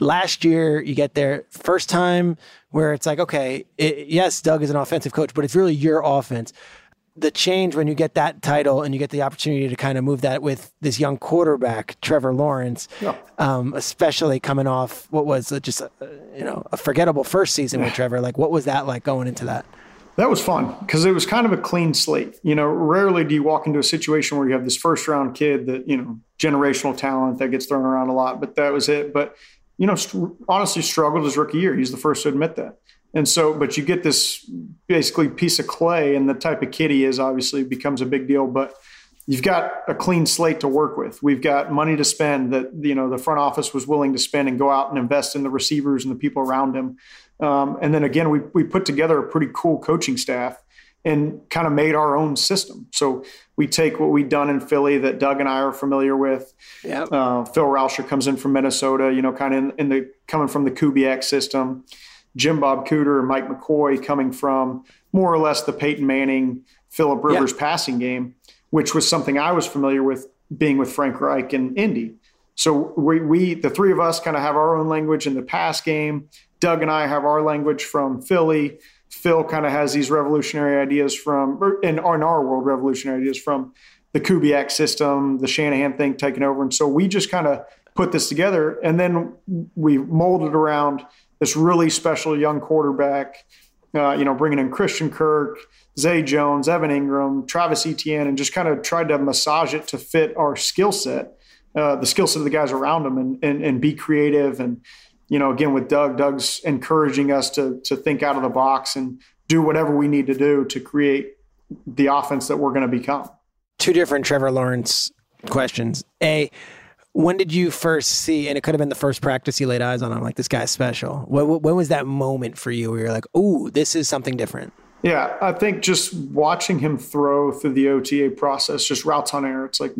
last year you get there first time where it's like okay it, yes doug is an offensive coach but it's really your offense the change when you get that title and you get the opportunity to kind of move that with this young quarterback trevor lawrence yeah. um, especially coming off what was just a, you know a forgettable first season with trevor like what was that like going into that that was fun because it was kind of a clean slate. You know, rarely do you walk into a situation where you have this first round kid that, you know, generational talent that gets thrown around a lot, but that was it. But you know, st- honestly struggled his rookie year. He's the first to admit that. And so, but you get this basically piece of clay, and the type of kid he is obviously becomes a big deal. But you've got a clean slate to work with. We've got money to spend that you know the front office was willing to spend and go out and invest in the receivers and the people around him. Um, and then again, we we put together a pretty cool coaching staff and kind of made our own system. So we take what we've done in Philly that Doug and I are familiar with. Yeah. Uh, Phil Rauscher comes in from Minnesota, you know, kind of in, in, the coming from the Kubiak system. Jim Bob Cooter and Mike McCoy coming from more or less the Peyton Manning, Philip Rivers yeah. passing game, which was something I was familiar with being with Frank Reich and Indy. So we, we the three of us kind of have our own language in the pass game. Doug and I have our language from Philly. Phil kind of has these revolutionary ideas from, in, in our world, revolutionary ideas from the Kubiak system, the Shanahan thing taking over. And so we just kind of put this together and then we molded around this really special young quarterback, uh, you know, bringing in Christian Kirk, Zay Jones, Evan Engram, Travis Etienne, and just kind of tried to massage it to fit our skill set, uh, the skill set of the guys around them and, and, and be creative and, you know, again with Doug, Doug's encouraging us to to think out of the box and do whatever we need to do to create the offense that we're going to become. Two different Trevor Lawrence questions. A, When did you first see, and it could have been the first practice you laid eyes on him, like this guy's special. When, when was that moment for you where you're like, "Ooh, this is something different"? Yeah, I think just watching him throw through the OTA process, just routes on air, it's like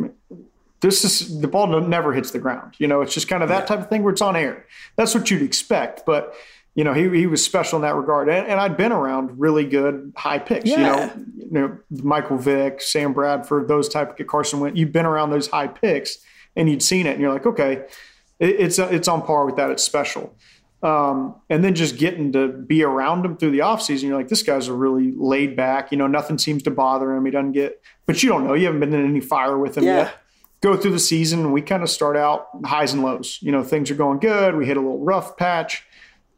this is the ball never hits the ground. You know, it's just kind of that yeah. type of thing where it's on air. That's what you'd expect, but you know, he, he was special in that regard. And, and I'd been around really good high picks, yeah. you know, you know, Michael Vick, Sam Bradford, those type of Carson Wentz. You've been around those high picks and you'd seen it and you're like, okay, it, it's, it's on par with that. It's special. Um, and then just getting to be around him through the offseason, you're like, this guy's a really laid back, you know, nothing seems to bother him. He doesn't get, but you don't know. You haven't been in any fire with him yeah. yet. Go through the season. We kind of start out highs and lows. You know, things are going good. We hit a little rough patch,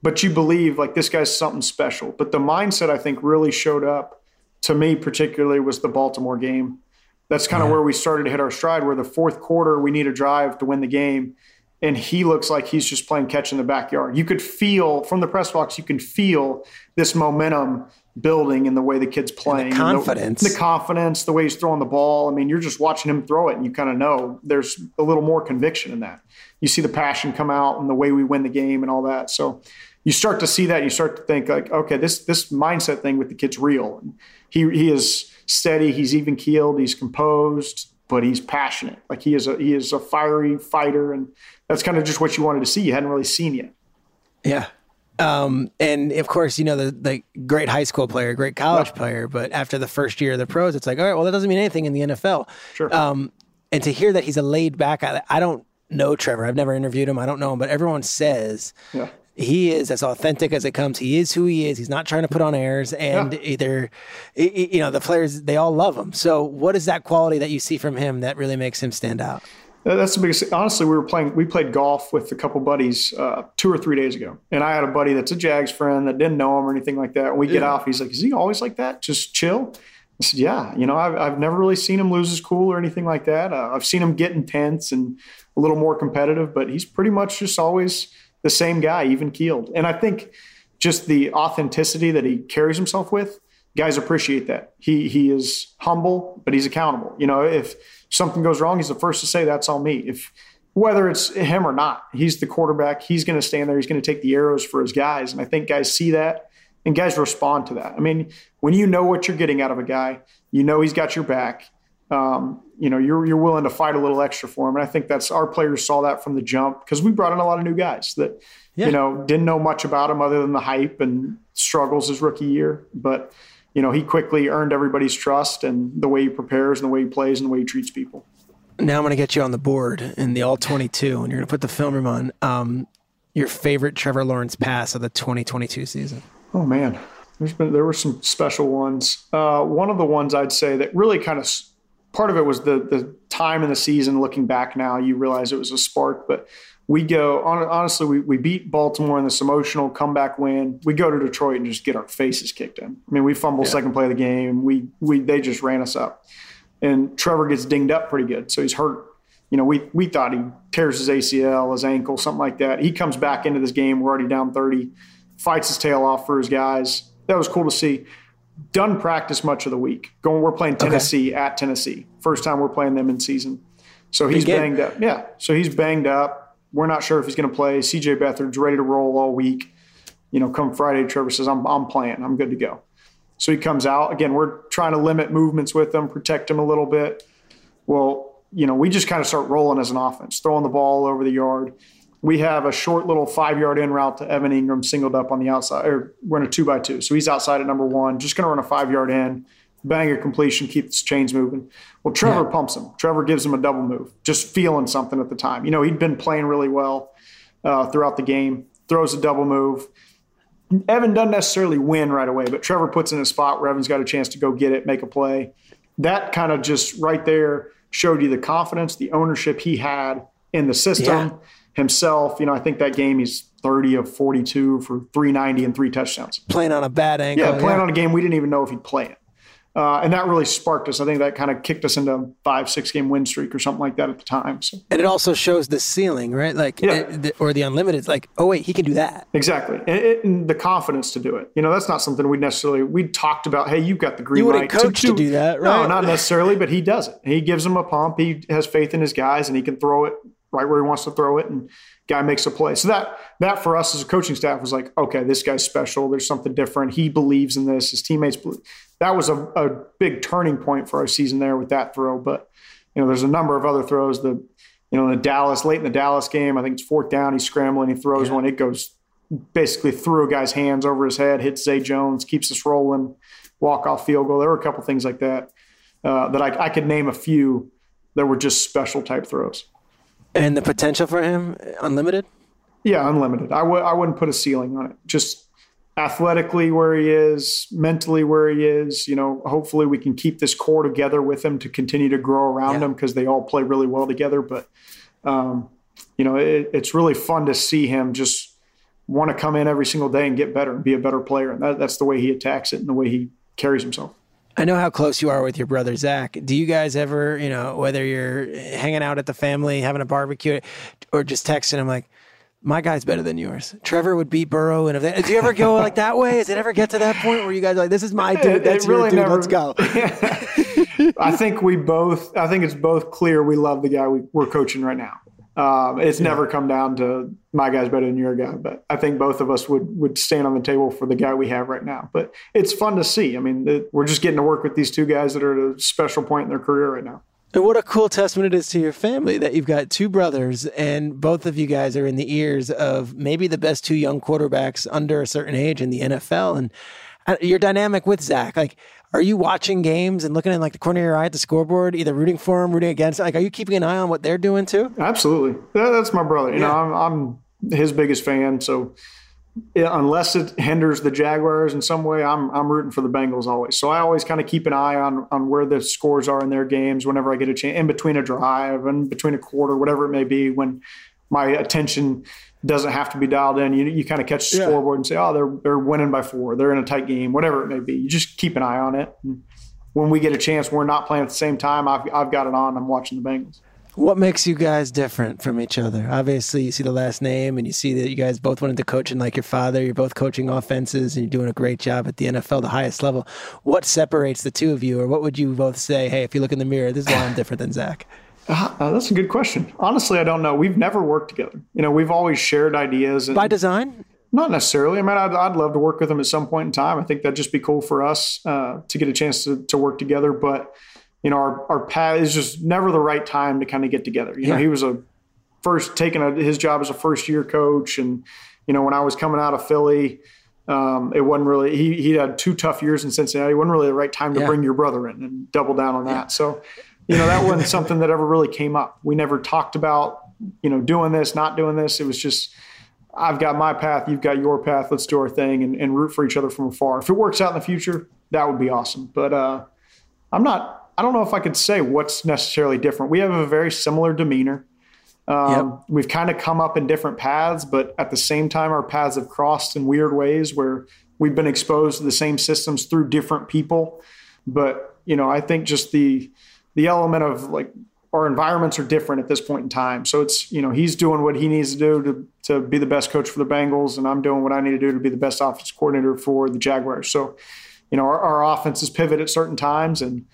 but you believe like this guy's something special. But the mindset I think really showed up to me, particularly, was the Baltimore game. That's kind of yeah. where we started to hit our stride, where the fourth quarter, we need a drive to win the game and he looks like he's just playing catch in the backyard. You could feel from the press box, you can feel this momentum building in the way the kid's playing. And the confidence. The, the, confidence, the way he's throwing the ball. I mean, you're just watching him throw it and you kind of know there's a little more conviction in that. You see the passion come out and the way we win the game and all that. So you start to see that. You start to think like, okay, this this mindset thing with the kid's real. He he is steady. He's even keeled. He's composed, but he's passionate. Like he is a he is a fiery fighter and that's kind of just what you wanted to see. You hadn't really seen yet. Yeah. Um, and of course, you know, the, the great high school player, great college player, but after the first year of the pros, it's like, all right, well, that doesn't mean anything in the NFL. Sure. Um, and to hear that he's a laid back, I, I don't know Trevor. I've never interviewed him. I don't know him, but everyone says yeah. he is as authentic as it comes. He is who he is. He's not trying to put on airs and yeah. either, you know, the players, they all love him. So what is that quality that you see from him that really makes him stand out? That's the biggest. Honestly, we were playing. We played golf with a couple buddies uh, two or three days ago, and I had a buddy that's a Jags friend that didn't know him or anything like that. And we yeah. get off. He's like, "Is he always like that? Just chill?" I said, "Yeah. You know, I've, I've never really seen him lose his cool or anything like that. Uh, I've seen him get intense and a little more competitive, but he's pretty much just always the same guy, even keeled. And I think just the authenticity that he carries himself with, guys appreciate that. He he is humble, but he's accountable. You know, if something goes wrong, he's the first to say that's all me. If whether it's him or not, he's the quarterback. He's going to stand there. He's going to take the arrows for his guys, and I think guys see that and guys respond to that. I mean, when you know what you're getting out of a guy, you know he's got your back. Um, you know you're you're willing to fight a little extra for him, and I think that's our players saw that from the jump because we brought in a lot of new guys that yeah. you know didn't know much about him other than the hype and struggles his rookie year, but you know, he quickly earned everybody's trust and the way he prepares and the way he plays and the way he treats people. Now I'm going to get you on the board in the all 22, and you're going to put the film room on. Um, your favorite Trevor Lawrence pass of the 2022 season? Oh man, there's been there were some special ones. Uh, one of the ones I'd say that really kind of part of it was the the time in the season. Looking back now, you realize it was a spark, but we go honestly we, we beat baltimore in this emotional comeback win. We go to detroit and just get our faces kicked in. I mean we fumble yeah. second play of the game. We we they just ran us up. And trevor gets dinged up pretty good so he's hurt. You know we we thought he tears his acl his ankle something like that. He comes back into this game. We're already down 30 fights his tail off for his guys. That was cool to see. Done practice much of the week. Going we're playing tennessee okay. at tennessee. First time we're playing them in season. So he's banged up. Yeah. So he's banged up we're not sure if he's going to play. CJ Beathard's ready to roll all week. You know, come Friday, Trevor says, I'm, I'm playing. I'm good to go. So he comes out. Again, we're trying to limit movements with him, protect him a little bit. Well, you know, we just kind of start rolling as an offense, throwing the ball over the yard. We have a short little five yard in route to Evan Engram singled up on the outside, or we're in a two by two. So he's outside at number one, just going to run a five yard in bang a completion, keep the chains moving. Well, Trevor yeah. pumps him. Trevor gives him a double move, just feeling something at the time. You know, he'd been playing really well uh, throughout the game, throws a double move. Evan doesn't necessarily win right away, but Trevor puts in a spot where Evan's got a chance to go get it, make a play. That kind of just right there showed you the confidence, the ownership he had in the system yeah. himself. You know, I think that game he's 30 of 42 for 390 and three touchdowns. Playing on a bad angle. Yeah, playing yeah. on a game we didn't even know if he'd play it. Uh, and that really sparked us. I think that kind of kicked us into a five, six game win streak or something like that at the time. So. And it also shows the ceiling, right? Like, yeah. it, or the unlimited. Like, oh wait, he can do that. Exactly, and, it, and, the confidence to do it. You know, that's not something we necessarily we talked about. Hey, you've got the green you light coach to, do, to do that, right? No, not necessarily, but he does it. He gives him a pump. He has faith in his guys, and he can throw it right where he wants to throw it, and guy makes a play. So that that for us as a coaching staff was like, okay, this guy's special. There's something different. He believes in this. His teammates believe. That was a, a big turning point for our season there with that throw. But you know, there's a number of other throws. The you know, in the Dallas late in the Dallas game, I think it's fourth down. He's scrambling. He throws yeah. one. It goes basically through a guy's hands over his head, hits Zay Jones, keeps us rolling, walk off field goal. There were a couple things like that uh, that I, I could name a few that were just special type throws. And the potential for him unlimited? Yeah, unlimited. I w- I wouldn't put a ceiling on it. Just athletically where he is, mentally where he is. You know, hopefully we can keep this core together with him to continue to grow around yeah. him because they all play really well together. But um, you know, it, it's really fun to see him just want to come in every single day and get better and be a better player. And that, that's the way he attacks it and the way he carries himself. I know how close you are with your brother Zac. Do you guys ever, you know, whether you're hanging out at the family, having a barbecue, or just texting him like, "My guy's better than yours." Trevor would beat Burrow, and if they, do you ever go like that way? Does it ever get to that point where you guys are like, "This is my dude, that's really your dude, never, let's go"? I think we both. I think it's both clear we love the guy we, we're coaching right now. Um, it's yeah. never come down to my guy's better than your guy, but I think both of us would would stand on the table for the guy we have right now. But it's fun to see. I mean, it, we're just getting to work with these two guys that are at a special point in their career right now. And what a cool testament it is to your family that you've got two brothers and both of you guys are in the ears of maybe the best two young quarterbacks under a certain age in the NFL. And uh, your dynamic with Zac, like are you watching games and looking in like the corner of your eye at the scoreboard, either rooting for them, rooting against? Like, are you keeping an eye on what they're doing too? Absolutely. That, that's my brother. You yeah. know, I'm, I'm his biggest fan. So unless it hinders the Jaguars in some way, I'm I'm rooting for the Bengals always. So I always kind of keep an eye on on where the scores are in their games whenever I get a chance, in between a drive and between a quarter, whatever it may be, when my attention doesn't have to be dialed in. You, you kind of catch the yeah. scoreboard and say, oh, they're they're winning by four. They're in a tight game, whatever it may be. You just keep an eye on it. And when we get a chance, we're not playing at the same time. I've I've got it on. I'm watching the Bengals. What makes you guys different from each other? Obviously, you see the last name and you see that you guys both went into coaching like your father. You're both coaching offenses and you're doing a great job at the NFL, the highest level. What separates the two of you, or what would you both say? Hey, if you look in the mirror, this is why I'm different than Zac. Uh, that's a good question. Honestly, I don't know. We've never worked together. You know, we've always shared ideas. By design? Not necessarily. I mean, I'd, I'd love to work with him at some point in time. I think that'd just be cool for us uh, to get a chance to, to work together. But, you know, our, our path is just never the right time to kind of get together. You yeah. know, he was a first taking a, his job as a first year coach. And, you know, when I was coming out of Philly, um, it wasn't really, he, he had two tough years in Cincinnati. It wasn't really the right time to yeah. bring your brother in and double down on that. Yeah. So, you know, that wasn't something that ever really came up. We never talked about, you know, doing this, not doing this. It was just, I've got my path, you've got your path. Let's do our thing and, and root for each other from afar. If it works out in the future, that would be awesome. But uh, I'm not, I don't know if I could say what's necessarily different. We have a very similar demeanor. Um, yep. We've kind of come up in different paths, but at the same time, our paths have crossed in weird ways where we've been exposed to the same systems through different people. But, you know, I think just the, the element of like our environments are different at this point in time. So it's, you know, he's doing what he needs to do to, to be the best coach for the Bengals, and I'm doing what I need to do to be the best offense coordinator for the Jaguars. So, you know, our, our offenses pivot at certain times, and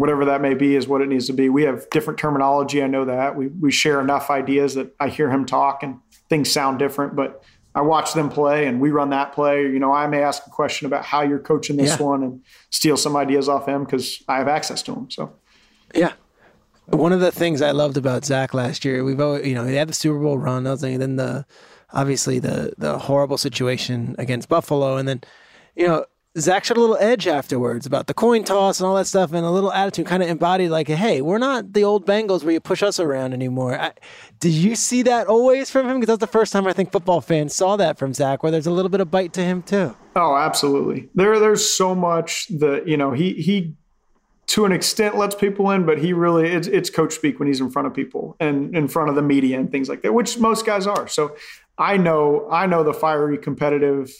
whatever that may be is what it needs to be. We have different terminology. I know that. We, we share enough ideas that I hear him talk and things sound different, but I watch them play and we run that play. You know, I may ask a question about how you're coaching this yeah. one and steal some ideas off him because I have access to him. So, yeah. One of the things I loved about Zac last year, we've always, you know, he had the Super Bowl run. Was thinking, then the obviously the the horrible situation against Buffalo, and then you know Zac showed a little edge afterwards about the coin toss and all that stuff, and a little attitude kind of embodied like, "Hey, we're not the old Bengals where you push us around anymore." I, did you see that always from him? Because that's the first time I think football fans saw that from Zac, where there's a little bit of bite to him too. Oh, absolutely. There, there's so much that you know he he to an extent lets people in, but he really it's, it's coach speak when he's in front of people and in front of the media and things like that, which most guys are. So I know I know the fiery competitive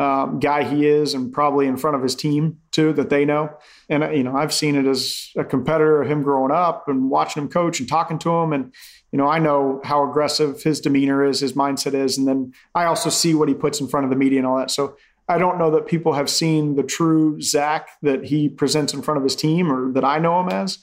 um, guy he is, and probably in front of his team too that they know. And you know I've seen it as a competitor, of him growing up and watching him coach and talking to him, and you know I know how aggressive his demeanor is, his mindset is, and then I also see what he puts in front of the media and all that. So I don't know that people have seen the true Zac that he presents in front of his team or that I know him as,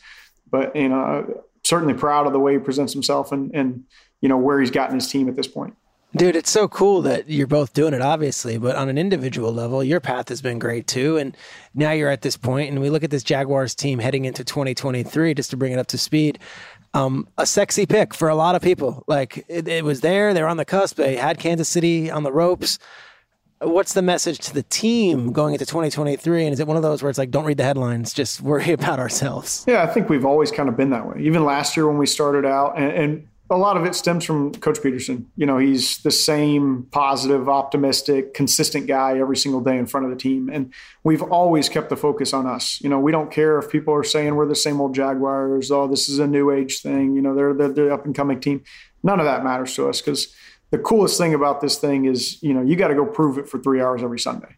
but you know, certainly proud of the way he presents himself and, and you know, where he's gotten his team at this point. Dude, it's so cool that you're both doing it, obviously, but on an individual level, your path has been great too. And now you're at this point, and we look at this Jaguars team heading into 2023, just to bring it up to speed. Um, a sexy pick for a lot of people. Like it, it was there, they were on the cusp, they had Kansas City on the ropes. What's the message to the team going into 2023? And is it one of those where it's like, don't read the headlines, just worry about ourselves? Yeah, I think we've always kind of been that way. Even last year when we started out, and, and a lot of it stems from Coach Pederson. You know, he's the same positive, optimistic, consistent guy every single day in front of the team. And we've always kept the focus on us. You know, we don't care if people are saying we're the same old Jaguars, oh, this is a new age thing, you know, they're, the up and coming team. None of that matters to us because the coolest thing about this thing is, you know, you got to go prove it for three hours every Sunday.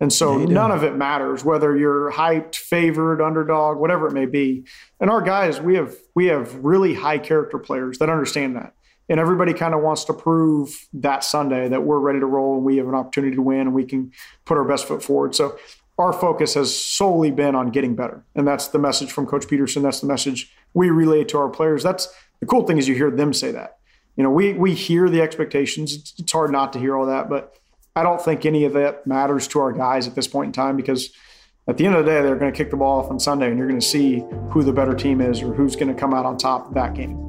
And so yeah, none of it matters whether you're hyped, favored, underdog, whatever it may be. And our guys, we have we have really high character players that understand that. And everybody kind of wants to prove that Sunday that we're ready to roll and we have an opportunity to win and we can put our best foot forward. So our focus has solely been on getting better. And that's the message from Coach Pederson. That's the message we relay to our players. That's the cool thing is you hear them say that. You know, we we hear the expectations. It's, it's hard not to hear all that, but I don't think any of that matters to our guys at this point in time because at the end of the day, they're going to kick the ball off on Sunday and you're going to see who the better team is or who's going to come out on top of that game.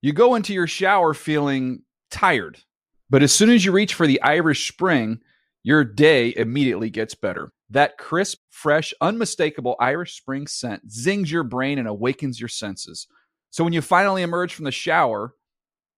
You go into your shower feeling tired, but as soon as you reach for the Irish Spring, your day immediately gets better. That crisp, fresh, unmistakable Irish Spring scent zings your brain and awakens your senses. So when you finally emerge from the shower,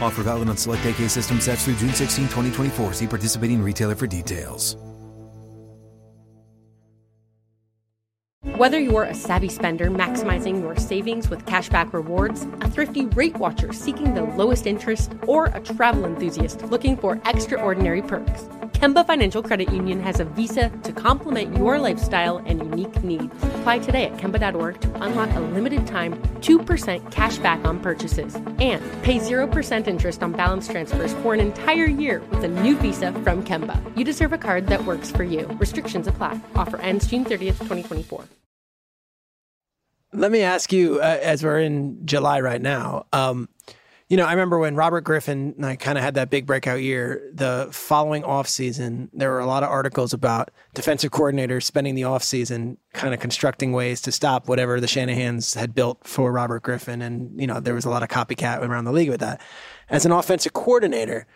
Offer valid on select AK system sets through June 16, 2024. See participating retailer for details. Whether you're a savvy spender maximizing your savings with cashback rewards, a thrifty rate watcher seeking the lowest interest, or a travel enthusiast looking for extraordinary perks, Kemba Financial Credit Union has a visa to complement your lifestyle and unique needs. Apply today at Kemba.org to unlock a limited time 2% cash back on purchases and pay 0% interest on balance transfers for an entire year with a new visa from Kemba. You deserve a card that works for you. Restrictions apply. Offer ends June 30th, 2024. Let me ask you, uh, as we're in July right now, um, you know, I remember when Robert Griffin and I kind of had that big breakout year, the following offseason, there were a lot of articles about defensive coordinators spending the offseason kind of constructing ways to stop whatever the Shanahans had built for Robert Griffin. And, you know, there was a lot of copycat around the league with that. As an offensive coordinator,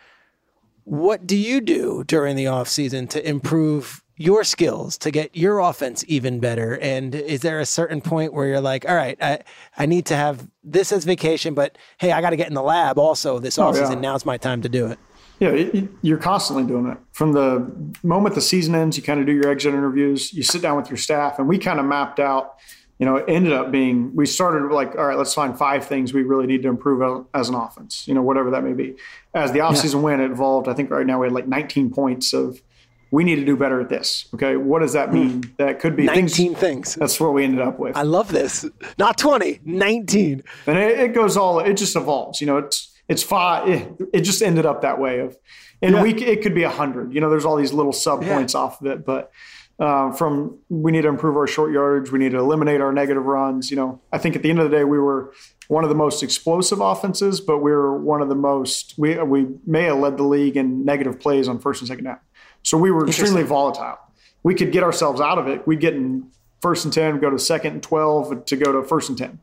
what do you do during the offseason to improve your skills to get your offense even better? And is there a certain point where you're like, all right, I, I need to have this as vacation, but hey, I got to get in the lab also this oh, offseason. Oh, yeah. Now's my time to do it. Yeah, it, you're constantly doing it. From the moment the season ends, you kind of do your exit interviews, you sit down with your staff, and we kind of mapped out, you know, it ended up being, we started like, all right, let's find five things we really need to improve as an offense, you know, whatever that may be. As the offseason yeah. went, it evolved. I think right now we had like 19 points of we need to do better at this. Okay, what does that mean? Mm. That could be 19 things, things. That's what we ended up with. I love this. Not 20, 19. And it, it goes all. It just evolves. You know, it's it's five. It, it just ended up that way. Of and yeah. week, it could be a hundred. You know, there's all these little sub points yeah. off of it, but. Uh, from we need to improve our short yardage, we need to eliminate our negative runs. You know, I think at the end of the day, we were one of the most explosive offenses, but we were one of the most we we may have led the league in negative plays on first and second down. So we were extremely volatile. We could get ourselves out of it. We'd get in first and 10, go to second and 12 to go to first and 10.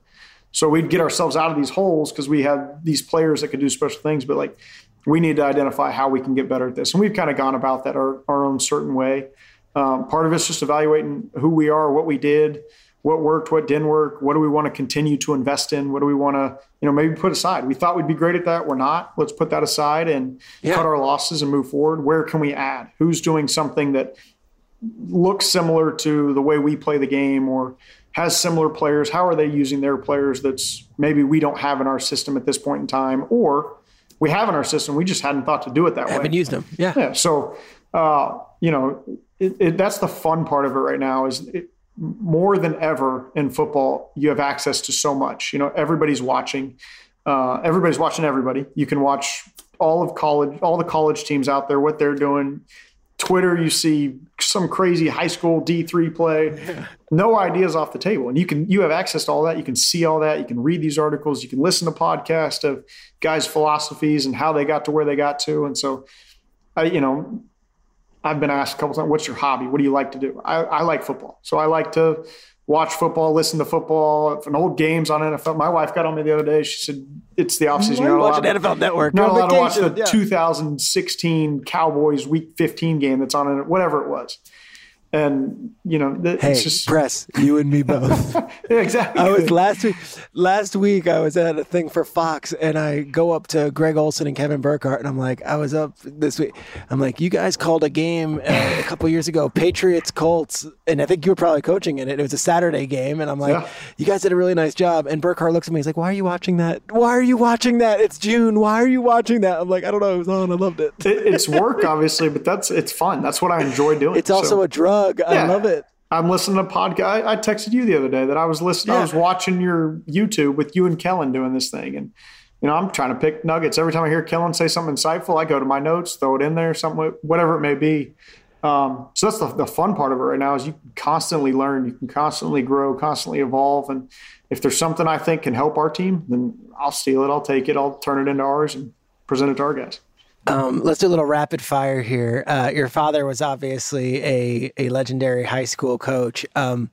So we'd get ourselves out of these holes because we had these players that could do special things. But like, we need to identify how we can get better at this. And we've kind of gone about that our, our own certain way. Um, part of it's just evaluating who we are, what we did, what worked, what didn't work, what do we want to continue to invest in, what do we want to, you know, maybe put aside. We thought we'd be great at that, we're not. Let's put that aside and yeah. cut our losses and move forward. Where can we add? Who's doing something that looks similar to the way we play the game or has similar players? How are they using their players that's maybe we don't have in our system at this point in time, or we have in our system, we just hadn't thought to do it that way. Haven't used them, yeah. Yeah. So, uh, you know, it, it, that's the fun part of it right now is it, more than ever in football, you have access to so much. You know, everybody's watching. Uh, everybody's watching everybody. You can watch all of college, all the college teams out there, what they're doing. Twitter, you see some crazy high school D3 play. No ideas off the table. And you can you have access to all that. You can see all that. You can read these articles. You can listen to podcasts of guys' philosophies and how they got to where they got to. And so I, you know, I've been asked a couple times, what's your hobby? What do you like to do? I, I like football. So I like to watch football, listen to football, and old games on NFL. My wife got on me the other day. She said it's the offseason. You're not watching NFL Network. Not allowed to watch the yeah. 2016 Cowboys Week 15 game that's on it, whatever it was and you know it's hey, just press you and me both. Exactly. I was last week last week i was at a thing for fox and i go up to greg olsen and kevin burkhardt and i'm like i was up this week. I'm like you guys called a game uh, a couple years ago patriots colts. And i think you were probably coaching in it. It was a saturday game and i'm like yeah. you guys did a really nice job. And burkhardt looks at me he's like why are you watching that? Why are you watching that? It's june. Why are you watching that? I'm like i don't know. It was on. I loved it, it it's work obviously but that's it's fun. That's what i enjoy doing it's also so. a drug yeah. I love it. I'm listening to a podcast. I, I, texted you the other day that I was listening. Yeah. I was watching your YouTube with you and Kellen doing this thing, and you know I'm trying to pick nuggets. Every time I hear Kellen say something insightful, I go to my notes, throw it in there, something whatever it may be. Um, so that's the, the fun part of it right now is you can constantly learn, you can constantly grow, constantly evolve, and if there's something I think can help our team, then I'll steal it, I'll take it, I'll turn it into ours, and present it to our guys. Um, let's do a little rapid fire here. Uh, your father was obviously a, a legendary high school coach. Um,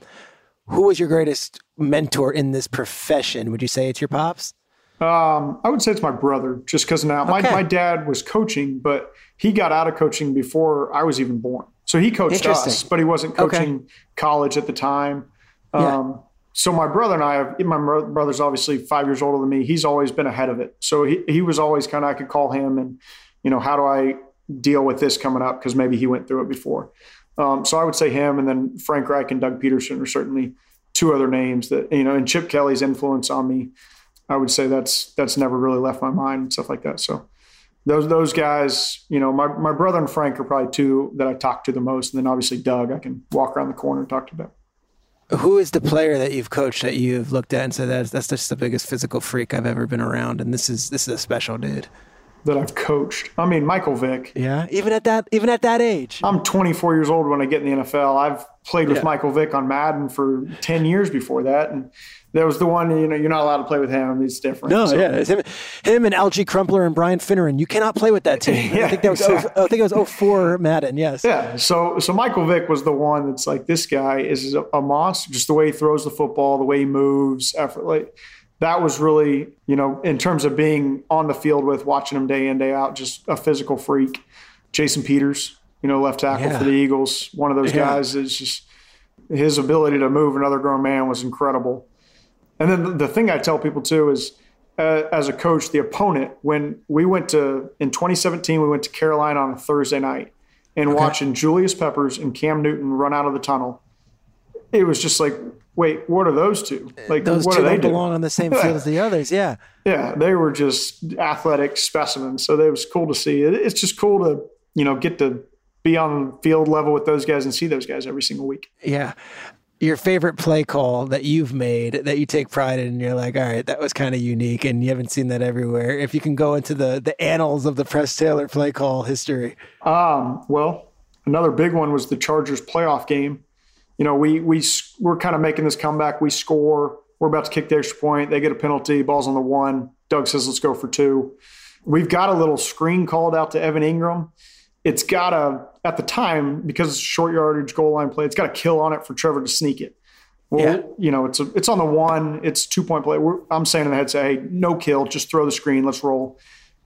who was your greatest mentor in this profession? Would you say it's your pops? Um, I would say it's my brother, just because now okay. my, my dad was coaching, but he got out of coaching before I was even born. So he coached us, but he wasn't coaching okay. college at the time. Yeah. Um, so my brother and I, have, my brother's obviously five years older than me. He's always been ahead of it. So he, he was always kind of, I could call him and you know, how do I deal with this coming up? Because maybe he went through it before. Um, so I would say him, and then Frank Reich and Doug Pederson are certainly two other names that you know, and Chip Kelly's influence on me. I would say that's that's never really left my mind and stuff like that. So those those guys, you know, my my brother and Frank are probably two that I talk to the most, and then obviously Doug, I can walk around the corner and talk to them. Who is the player that you've coached that you've looked at and said that's that's just the biggest physical freak I've ever been around, and this is this is a special dude that I've coached. I mean, Michael Vick. Yeah, even at that even at that age. I'm 24 years old when I get in the NFL. I've played with yeah. Michael Vick on Madden for 10 years before that, and that was the one. You know, you're not allowed to play with him. It's different. No, so. yeah, it's him, him and Alge Crumpler and Brian Finneran. You cannot play with that team. yeah, I think that was oh, exactly. oh, I think it was 04 Madden. Yes. Yeah. So so Michael Vick was the one that's like this guy is a, a monster. Just the way he throws the football, the way he moves, effort like that was really, you know, in terms of being on the field with, watching him day in, day out, just a physical freak. Jason Peters, you know, left tackle yeah. for the Eagles, one of those yeah. guys is just his ability to move another grown man was incredible. And then the thing I tell people too is, uh, as a coach, the opponent, when we went to, in 2017, we went to Carolina on a Thursday night and okay. watching Julius Peppers and Cam Newton run out of the tunnel, it was just like, wait, what are those two? Like those what two don't belong on the same field as the others. Yeah. Yeah. They were just athletic specimens. So it was cool to see. It's just cool to, you know, get to be on field level with those guys and see those guys every single week. Yeah. Your favorite play call that you've made that you take pride in, and you're like, all right, that was kind of unique, and you haven't seen that everywhere. If you can go into the the annals of the Press Taylor play call history. Um, well, another big one was the Chargers playoff game. You know, we we we're kind of making this comeback. We score. We're about to kick the extra point. They get a penalty. Ball's on the one. Doug says, "Let's go for two. We've got a little screen called out to Evan Engram. it's got a at the time because it's a short yardage goal line play. It's got a kill on it for Trevor to sneak it. Well, yeah. you know, it's a, it's on the one. It's two point play. We're, I'm saying in the head, say, hey, no kill, just throw the screen, let's roll.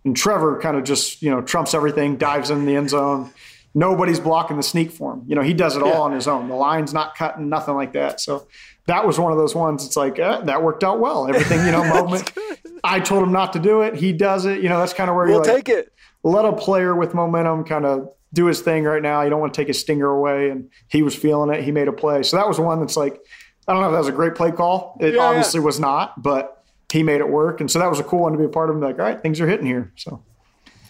And Trevor kind of just you know trumps everything, dives in the end zone. Nobody's blocking the sneak for him. You know, he does it yeah. all on his own. The line's not cutting, nothing like that. So that was one of those ones. It's like eh, that worked out well. Everything, you know, moment. I told him not to do it. He does it. You know, that's kind of where you we'll you take it let a player with momentum kind of do his thing right now. You don't want to take a stinger away. And he was feeling it. He made a play. So that was one that's like, I don't know if that was a great play call. It yeah, obviously yeah. was not, but he made it work. And so that was a cool one to be a part of. Like, all right, things are hitting here. So.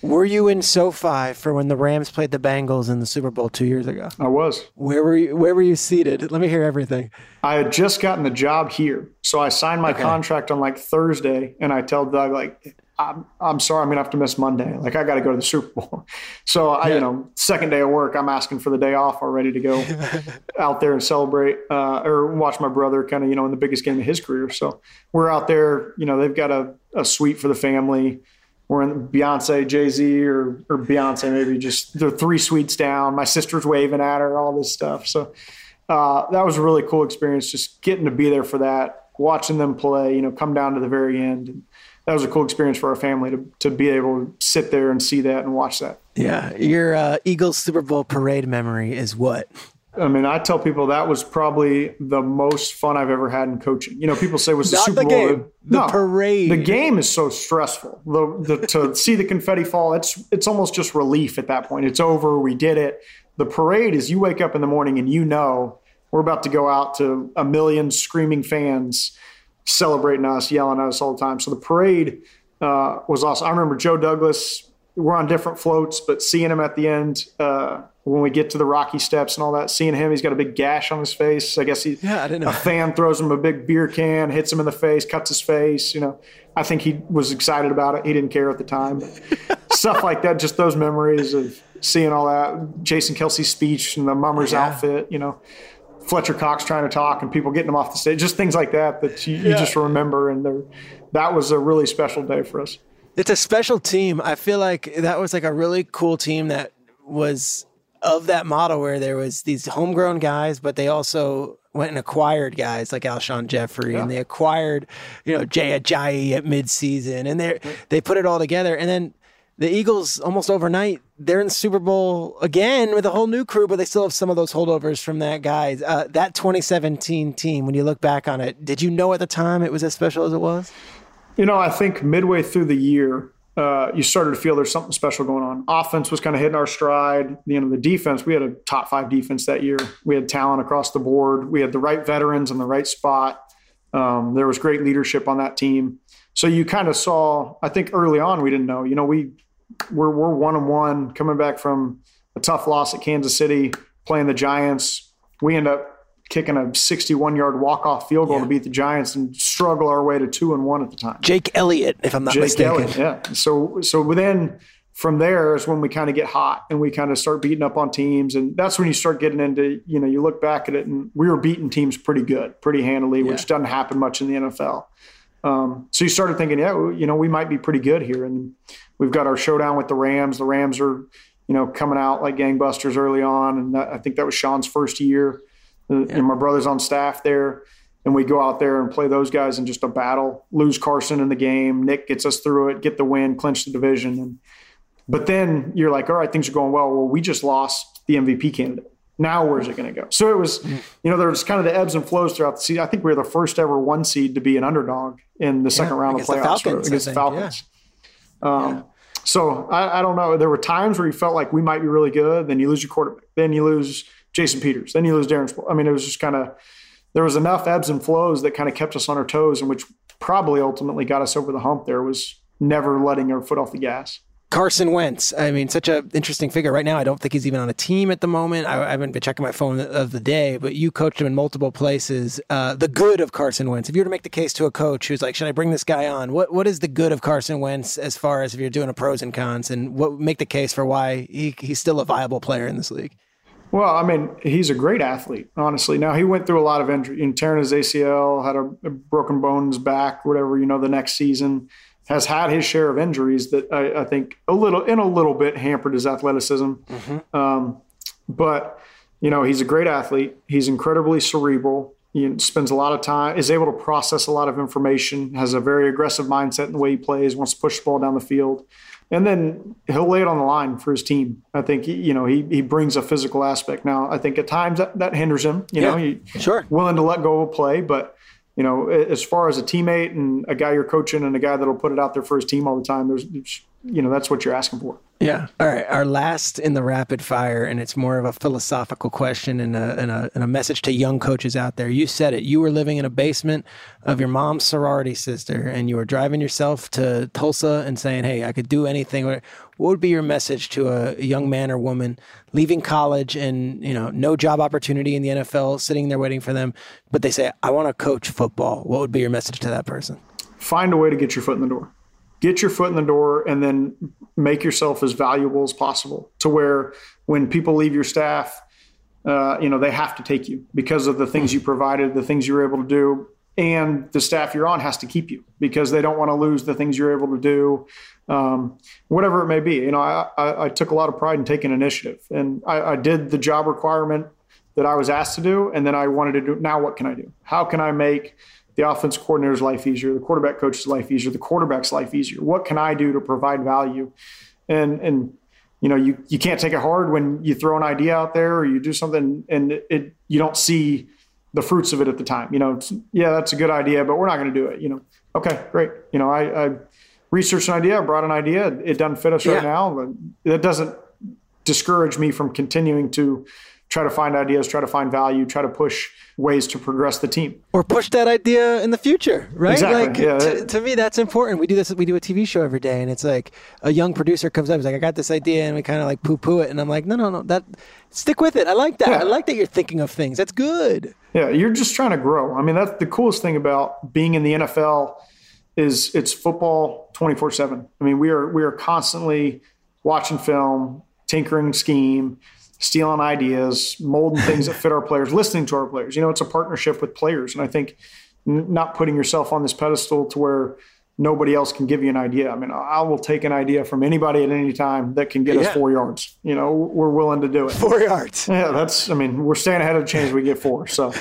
Were you in SoFi for when the Rams played the Bengals in the Super Bowl two years ago? I was. Where were you? Where were you seated? Let me hear everything. I had just gotten the job here, so I signed my okay. contract on like Thursday, and I tell Doug like, I'm, I'm sorry, I'm gonna have to miss Monday. Like I got to go to the Super Bowl. So I, you know, second day of work, I'm asking for the day off already to go out there and celebrate uh, or watch my brother kind of, you know, in the biggest game of his career. So we're out there. You know, they've got a, a suite for the family. We're in Beyonce, Jay Z, or or Beyonce maybe just they're three suites down. My sister's waving at her, all this stuff. So uh, that was a really cool experience, just getting to be there for that, watching them play. You know, come down to the very end. And, that was a cool experience for our family to, to be able to sit there and see that and watch that. Yeah. Your uh, Eagles Super Bowl parade memory is what? I mean, I tell people that was probably the most fun I've ever had in coaching. You know, people say was the Super the Bowl. Game, the no, parade. The game is so stressful. The, the, to see the confetti fall, it's it's almost just relief at that point. It's over. We did it. The parade is you wake up in the morning and you know we're about to go out to a million screaming fans celebrating us, yelling at us all the time. So the parade uh, was awesome. I remember Joe Douglas. We're on different floats, but seeing him at the end uh, when we get to the Rocky Steps and all that, seeing him, he's got a big gash on his face. I guess he, yeah, I didn't know. A fan throws him a big beer can, hits him in the face, cuts his face. You know, I think he was excited about it. He didn't care at the time. stuff like that, just those memories of seeing all that. Jason Kelce's speech and the mummer's yeah. outfit. You know, Fletcher Cox trying to talk and people getting him off the stage, just things like that that you, yeah. you just remember. And that was a really special day for us. It's a special team. I feel like that was like a really cool team that was of that model where there was these homegrown guys, but they also went and acquired guys like Alshon Jeffery yeah. and they acquired, you know, Jay Ajayi at midseason and they they put it all together. And then the Eagles almost overnight they're in the Super Bowl again with a whole new crew, but they still have some of those holdovers from that guy. Uh, that 2017 team, when you look back on it, did you know at the time it was as special as it was? You know, I think midway through the year, uh, you started to feel there's something special going on. Offense was kind of hitting our stride. You know, the defense, we had a top five defense that year. We had talent across the board. We had the right veterans in the right spot. Um, there was great leadership on that team. So you kind of saw, I think early on, we didn't know. You know, we we're we're one and one coming back from a tough loss at Kansas City, playing the Giants. We end up kicking a 61 yard walk off field goal yeah. to beat the Giants and struggle our way to two and one at the time. Jake Elliott, if I'm not Jake mistaken. Elliott, yeah. So so then from there is when we kind of get hot and we kind of start beating up on teams and that's when you start getting into you know you look back at it and we were beating teams pretty good pretty handily yeah. which doesn't happen much in the nfl um, so you started thinking yeah you know we might be pretty good here and We've got our showdown with the Rams. The Rams are, you know, coming out like gangbusters early on, and that, I think that was Sean's first year. Yeah. And my brother's on staff there, and we go out there and play those guys in just a battle. Lose Carson in the game. Nick gets us through it, get the win, clinch the division. And but then you're like, all right, things are going well. Well, we just lost the MVP candidate. Now where's it going to go? So it was, mm. you know, there was kind of the ebbs and flows throughout the season. I think we were the first ever one seed to be an underdog in the second yeah, round of playoffs the Falcons, against the Falcons. Yeah. Um, yeah. So I, I, don't know. There were times where you felt like we might be really good. Then you lose your quarterback. Then you lose Jason Peters. Then you lose Darren. Sproles. I mean, it was just kind of there was enough ebbs and flows that kind of kept us on our toes, and which probably ultimately got us over the hump. There was never letting our foot off the gas. Carson Wentz. I mean, such an interesting figure. Right now, I don't think he's even on a team at the moment. I, I haven't been checking my phone of the day, but you coached him in multiple places. Uh, the good of Carson Wentz. If you were to make the case to a coach who's like, should I bring this guy on? What What is the good of Carson Wentz as far as if you're doing a pros and cons, and what make the case for why he, he's still a viable player in this league? Well, I mean, he's a great athlete, honestly. Now he went through a lot of injury, and tearing his ACL, had a, a broken bone in his back, whatever. You know, the next season has had his share of injuries that I, I think a little in a little bit hampered his athleticism. Mm-hmm. Um, but you know, he's a great athlete. He's incredibly cerebral. He spends a lot of time, is able to process a lot of information, has a very aggressive mindset in the way he plays, wants to push the ball down the field and then he'll lay it on the line for his team. I think you know he he brings a physical aspect. Now I think at times that, that hinders him. You yeah, know, he, sure willing to let go of a play, but you know as far as a teammate and a guy you're coaching and a guy that'll put it out there for his team all the time, there's you know that's what you're asking for. Yeah. All right. Our last in the rapid fire, and it's more of a philosophical question and a, and a, and a message to young coaches out there. You said it. You were living in a basement of your mom's sorority sister, and you were driving yourself to Tulsa and saying, "Hey, I could do anything." What would be your message to a young man or woman leaving college and you know no job opportunity in the NFL, sitting there waiting for them, but they say, "I want to coach football." What would be your message to that person? Find a way to get your foot in the door get your foot in the door and then make yourself as valuable as possible to where when people leave your staff uh, you know they have to take you because of the things you provided the things you were able to do and the staff you're on has to keep you because they don't want to lose the things you're able to do um, whatever it may be. You know I, I, I, took a lot of pride in taking initiative and I, I did the job requirement that i was asked to do and then i wanted to do now what can i do? How can i make the offense coordinator's life easier, the quarterback coach's life easier, the quarterback's life easier. What can I do to provide value? And and you know, you you can't take it hard when you throw an idea out there or you do something and it, it you don't see the fruits of it at the time. You know, yeah, that's a good idea, but we're not going to do it. You know, okay, great. You know, I, I researched an idea, I brought an idea, it doesn't fit us yeah. right now, but that doesn't discourage me from continuing to try to find ideas, try to find value, try to push ways to progress the team or push that idea in the future, right? Exactly. Like yeah. to, to, me, that's important. We do this. We do a TV show every day, and it's like a young producer comes up, he's like, "I got this idea," and we kind of like poo poo it, and I'm like, "No, no, no, that stick with it. I like that. Yeah. I like that you're thinking of things. That's good." Yeah, you're just trying to grow. I mean, that's the coolest thing about being in the NFL is it's football 24 seven. I mean, we are we are constantly watching film, tinkering scheme stealing ideas, molding things that fit our players, listening to our players. You know, it's a partnership with players. And I think n- not putting yourself on this pedestal to where nobody else can give you an idea. I mean, I will take an idea from anybody at any time that can get yeah. us four yards. You know, we're willing to do it. Four yards. Yeah, that's, I mean, we're staying ahead of the chains. We get four. So,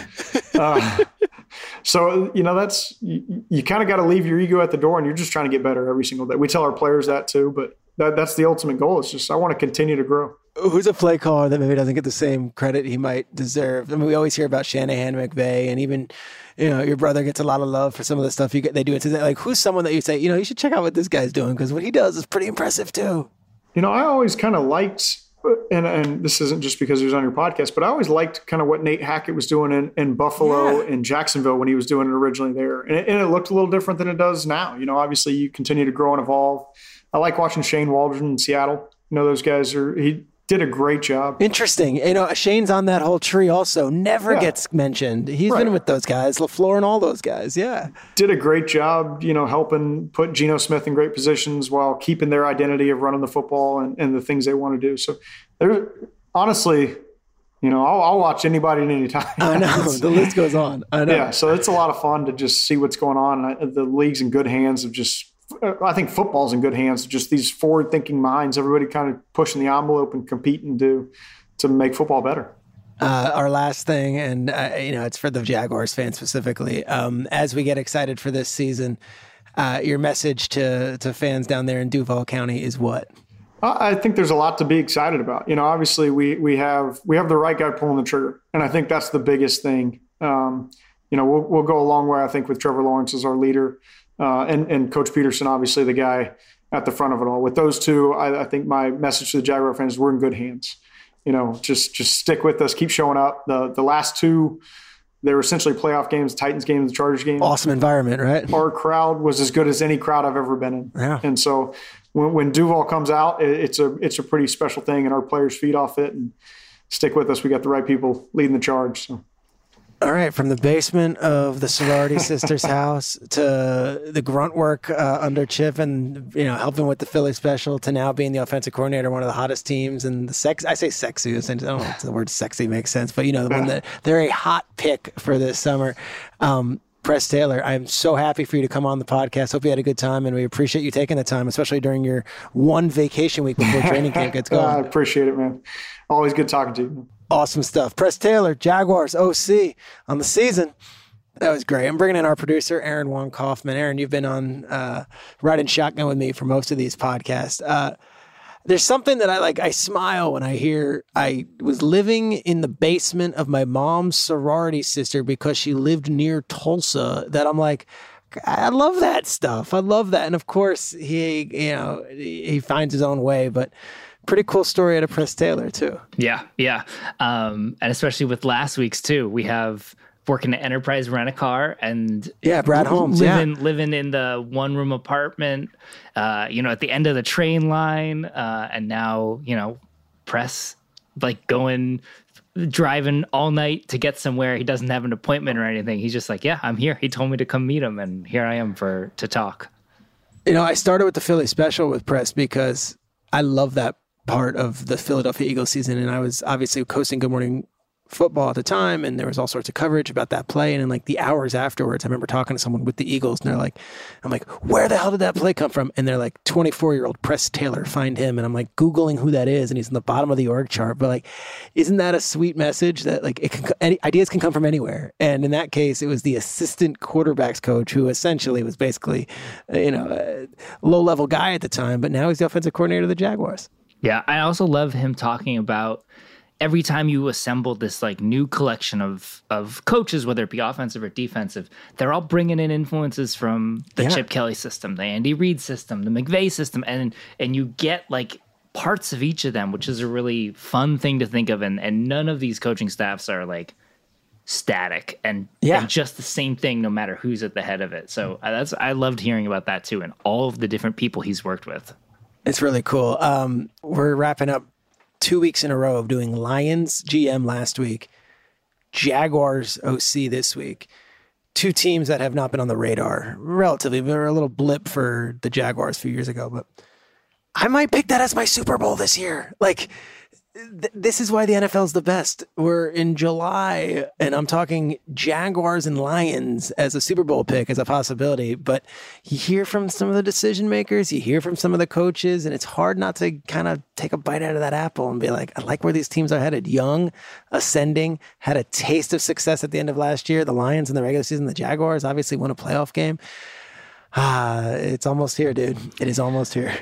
uh, so, you know, that's, you, you kind of got to leave your ego at the door and you're just trying to get better every single day. We tell our players that too, but that, that's the ultimate goal. It's just, I want to continue to grow who's a play caller that maybe doesn't get the same credit he might deserve? I mean, we always hear about Shanahan, McVay, and even you know your brother gets a lot of love for some of the stuff you get. They do it today. Like, who's someone that you say, you know, you should check out what this guy's doing because what he does is pretty impressive too. You know, I always kind of liked. And, and this isn't just because he was on your podcast, but I always liked kind of what Nate Hackett was doing in, in Buffalo yeah. and Jacksonville when he was doing it originally there. And it, and it looked a little different than it does now. You know, obviously you continue to grow and evolve. I like watching Shane Waldron in Seattle. You know, those guys are, he, did a great job. Interesting. You know, Shane's on that whole tree also. Never yeah. gets mentioned. He's right. been with those guys, LaFleur and all those guys. Yeah. Did a great job, you know, helping put Geno Smith in great positions while keeping their identity of running the football and, and the things they want to do. So there honestly, you know, I'll, I'll watch anybody at any time. I know. the list goes on. I know. Yeah. So it's a lot of fun to just see what's going on. The league's in good hands of just I think football's in good hands. Just these forward-thinking minds, everybody kind of pushing the envelope and competing to to make football better. Uh, our last thing, and uh, you know, it's for the Jaguars fans specifically. Um, as we get excited for this season, uh, your message to to fans down there in Duval County is what? I think there's a lot to be excited about. You know, obviously we we have we have the right guy pulling the trigger, and I think that's the biggest thing. Um, you know, we'll, we'll go a long way. I think with Trevor Lawrence as our leader uh, and and Coach Pederson, obviously the guy at the front of it all. With those two, I, I, think my message to the Jaguar fans is we're in good hands. You know, just just stick with us, keep showing up. The the last two, they were essentially playoff games, Titans game, the Chargers game. Awesome environment, right? Our crowd was as good as any crowd I've ever been in. Yeah. And so when, when Duval comes out, it, it's a it's a pretty special thing, and our players feed off it and stick with us. We got the right people leading the charge. So. All right, from the basement of the sorority sister's house to the grunt work uh, under Chip and you know helping with the Philly special to now being the offensive coordinator, one of the hottest teams and the sex. I say sexy. I don't know if the word sexy makes sense, but you know the one that they're a hot pick for this summer. Um, Press Taylor, I'm so happy for you to come on the podcast. Hope you had a good time, and we appreciate you taking the time, especially during your one vacation week before training camp gets going. I appreciate it, man. Always good talking to you. Awesome stuff. Press Taylor, Jaguars OC on the season. That was great. I'm bringing in our producer, Aaron Juan Kaufman. Aaron, you've been on uh, riding shotgun with me for most of these podcasts. Uh, there's something that I like. I smile when I hear I was living in the basement of my mom's sorority sister because she lived near Tulsa. That I'm like, I love that stuff. I love that. And of course, he, you know, he finds his own way, but pretty cool story out of Press Taylor too. Yeah, yeah, um, and especially with last week's too, we have working at Enterprise Rent a Car and yeah, Brad Holmes living yeah. living in the one room apartment, uh, you know, at the end of the train line, uh, and now you know, press like going driving all night to get somewhere. He doesn't have an appointment or anything. He's just like, yeah, I'm here. He told me to come meet him, and here I am for to talk. You know, I started with the Philly special with press because I love that part of the Philadelphia Eagles season, and I was obviously coasting Good Morning Football at the time, and there was all sorts of coverage about that play. And in like the hours afterwards, I remember talking to someone with the Eagles, and they're like, "I'm like, where the hell did that play come from?" And they're like, "24 year old Press Taylor, find him." And I'm like googling who that is, and he's in the bottom of the org chart. But like, isn't that a sweet message that like it can, any ideas can come from anywhere? And in that case, it was the assistant quarterbacks coach who essentially was basically, uh, you know, a low level guy at the time, but now he's the offensive coordinator of the Jaguars. Yeah, I also love him talking about every time you assemble this like new collection of of coaches, whether it be offensive or defensive, they're all bringing in influences from the Yeah. Chip Kelly system, the Andy Reid system, the McVay system, and and you get like parts of each of them, which is a really fun thing to think of. And and none of these coaching staffs are like static and, Yeah. and just the same thing no matter who's at the head of it. So uh, that's I loved hearing about that too and all of the different people he's worked with. It's really cool. Um, we're wrapping up two weeks in a row of doing Lions GM last week, Jaguars OC this week. Two teams that have not been on the radar relatively. They were a little blip for the Jaguars a few years ago, but I might pick that as my Super Bowl this year. Like, th- this is why the NFL is the best. We're in July, and I'm talking Jaguars and Lions as a Super Bowl pick as a possibility. But you hear from some of the decision makers, you hear from some of the coaches, and it's hard not to kind of take a bite out of that apple and be like, I like where these teams are headed. Young, ascending, had a taste of success at the end of last year. The Lions in the regular season, the Jaguars obviously won a playoff game. Ah, it's almost here, dude. It is almost here.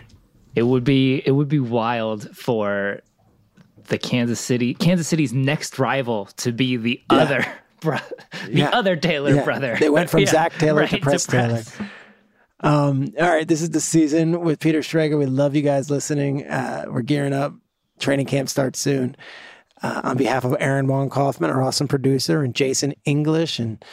It would be it would be wild for the Kansas City Kansas City's next rival to be the other bro, the Yeah. other Taylor Yeah. brother. They went from Yeah, Zac Taylor to right, Press Taylor. Um, all right, this is the season with Peter Schrager. We love you guys listening. Uh, we're gearing up. Training camp starts soon. Uh, on behalf of Aaron Wong Kaufman, our awesome producer, and Jason English, and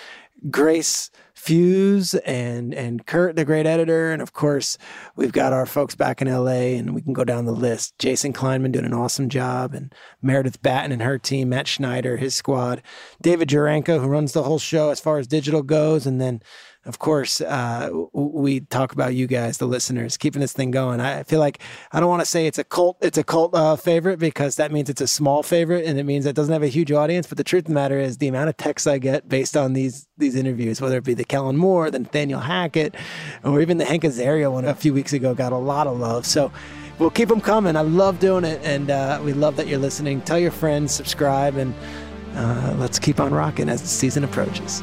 Grace Fuse, and and Kurt, the great editor, and of course we've got our folks back in LA, and we can go down the list. Jason Kleinman doing an awesome job, and Meredith Batten and her team, Matt Schneider, his squad, David Jurenko, who runs the whole show as far as digital goes, and then of course, uh, we talk about you guys, the listeners, keeping this thing going. I feel like I don't want to say it's a cult, it's a cult uh, favorite because that means it's a small favorite and it means it doesn't have a huge audience. But the truth of the matter is, the amount of texts I get based on these these interviews, whether it be the Kellen Moore, the Nathaniel Hackett, or even the Hank Azaria one a few weeks ago, got a lot of love. So. We'll keep them coming. I love doing it, and uh, we love that you're listening. Tell your friends, subscribe, and uh, let's keep on rocking as the season approaches.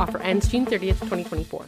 Offer ends June 30th, 2024.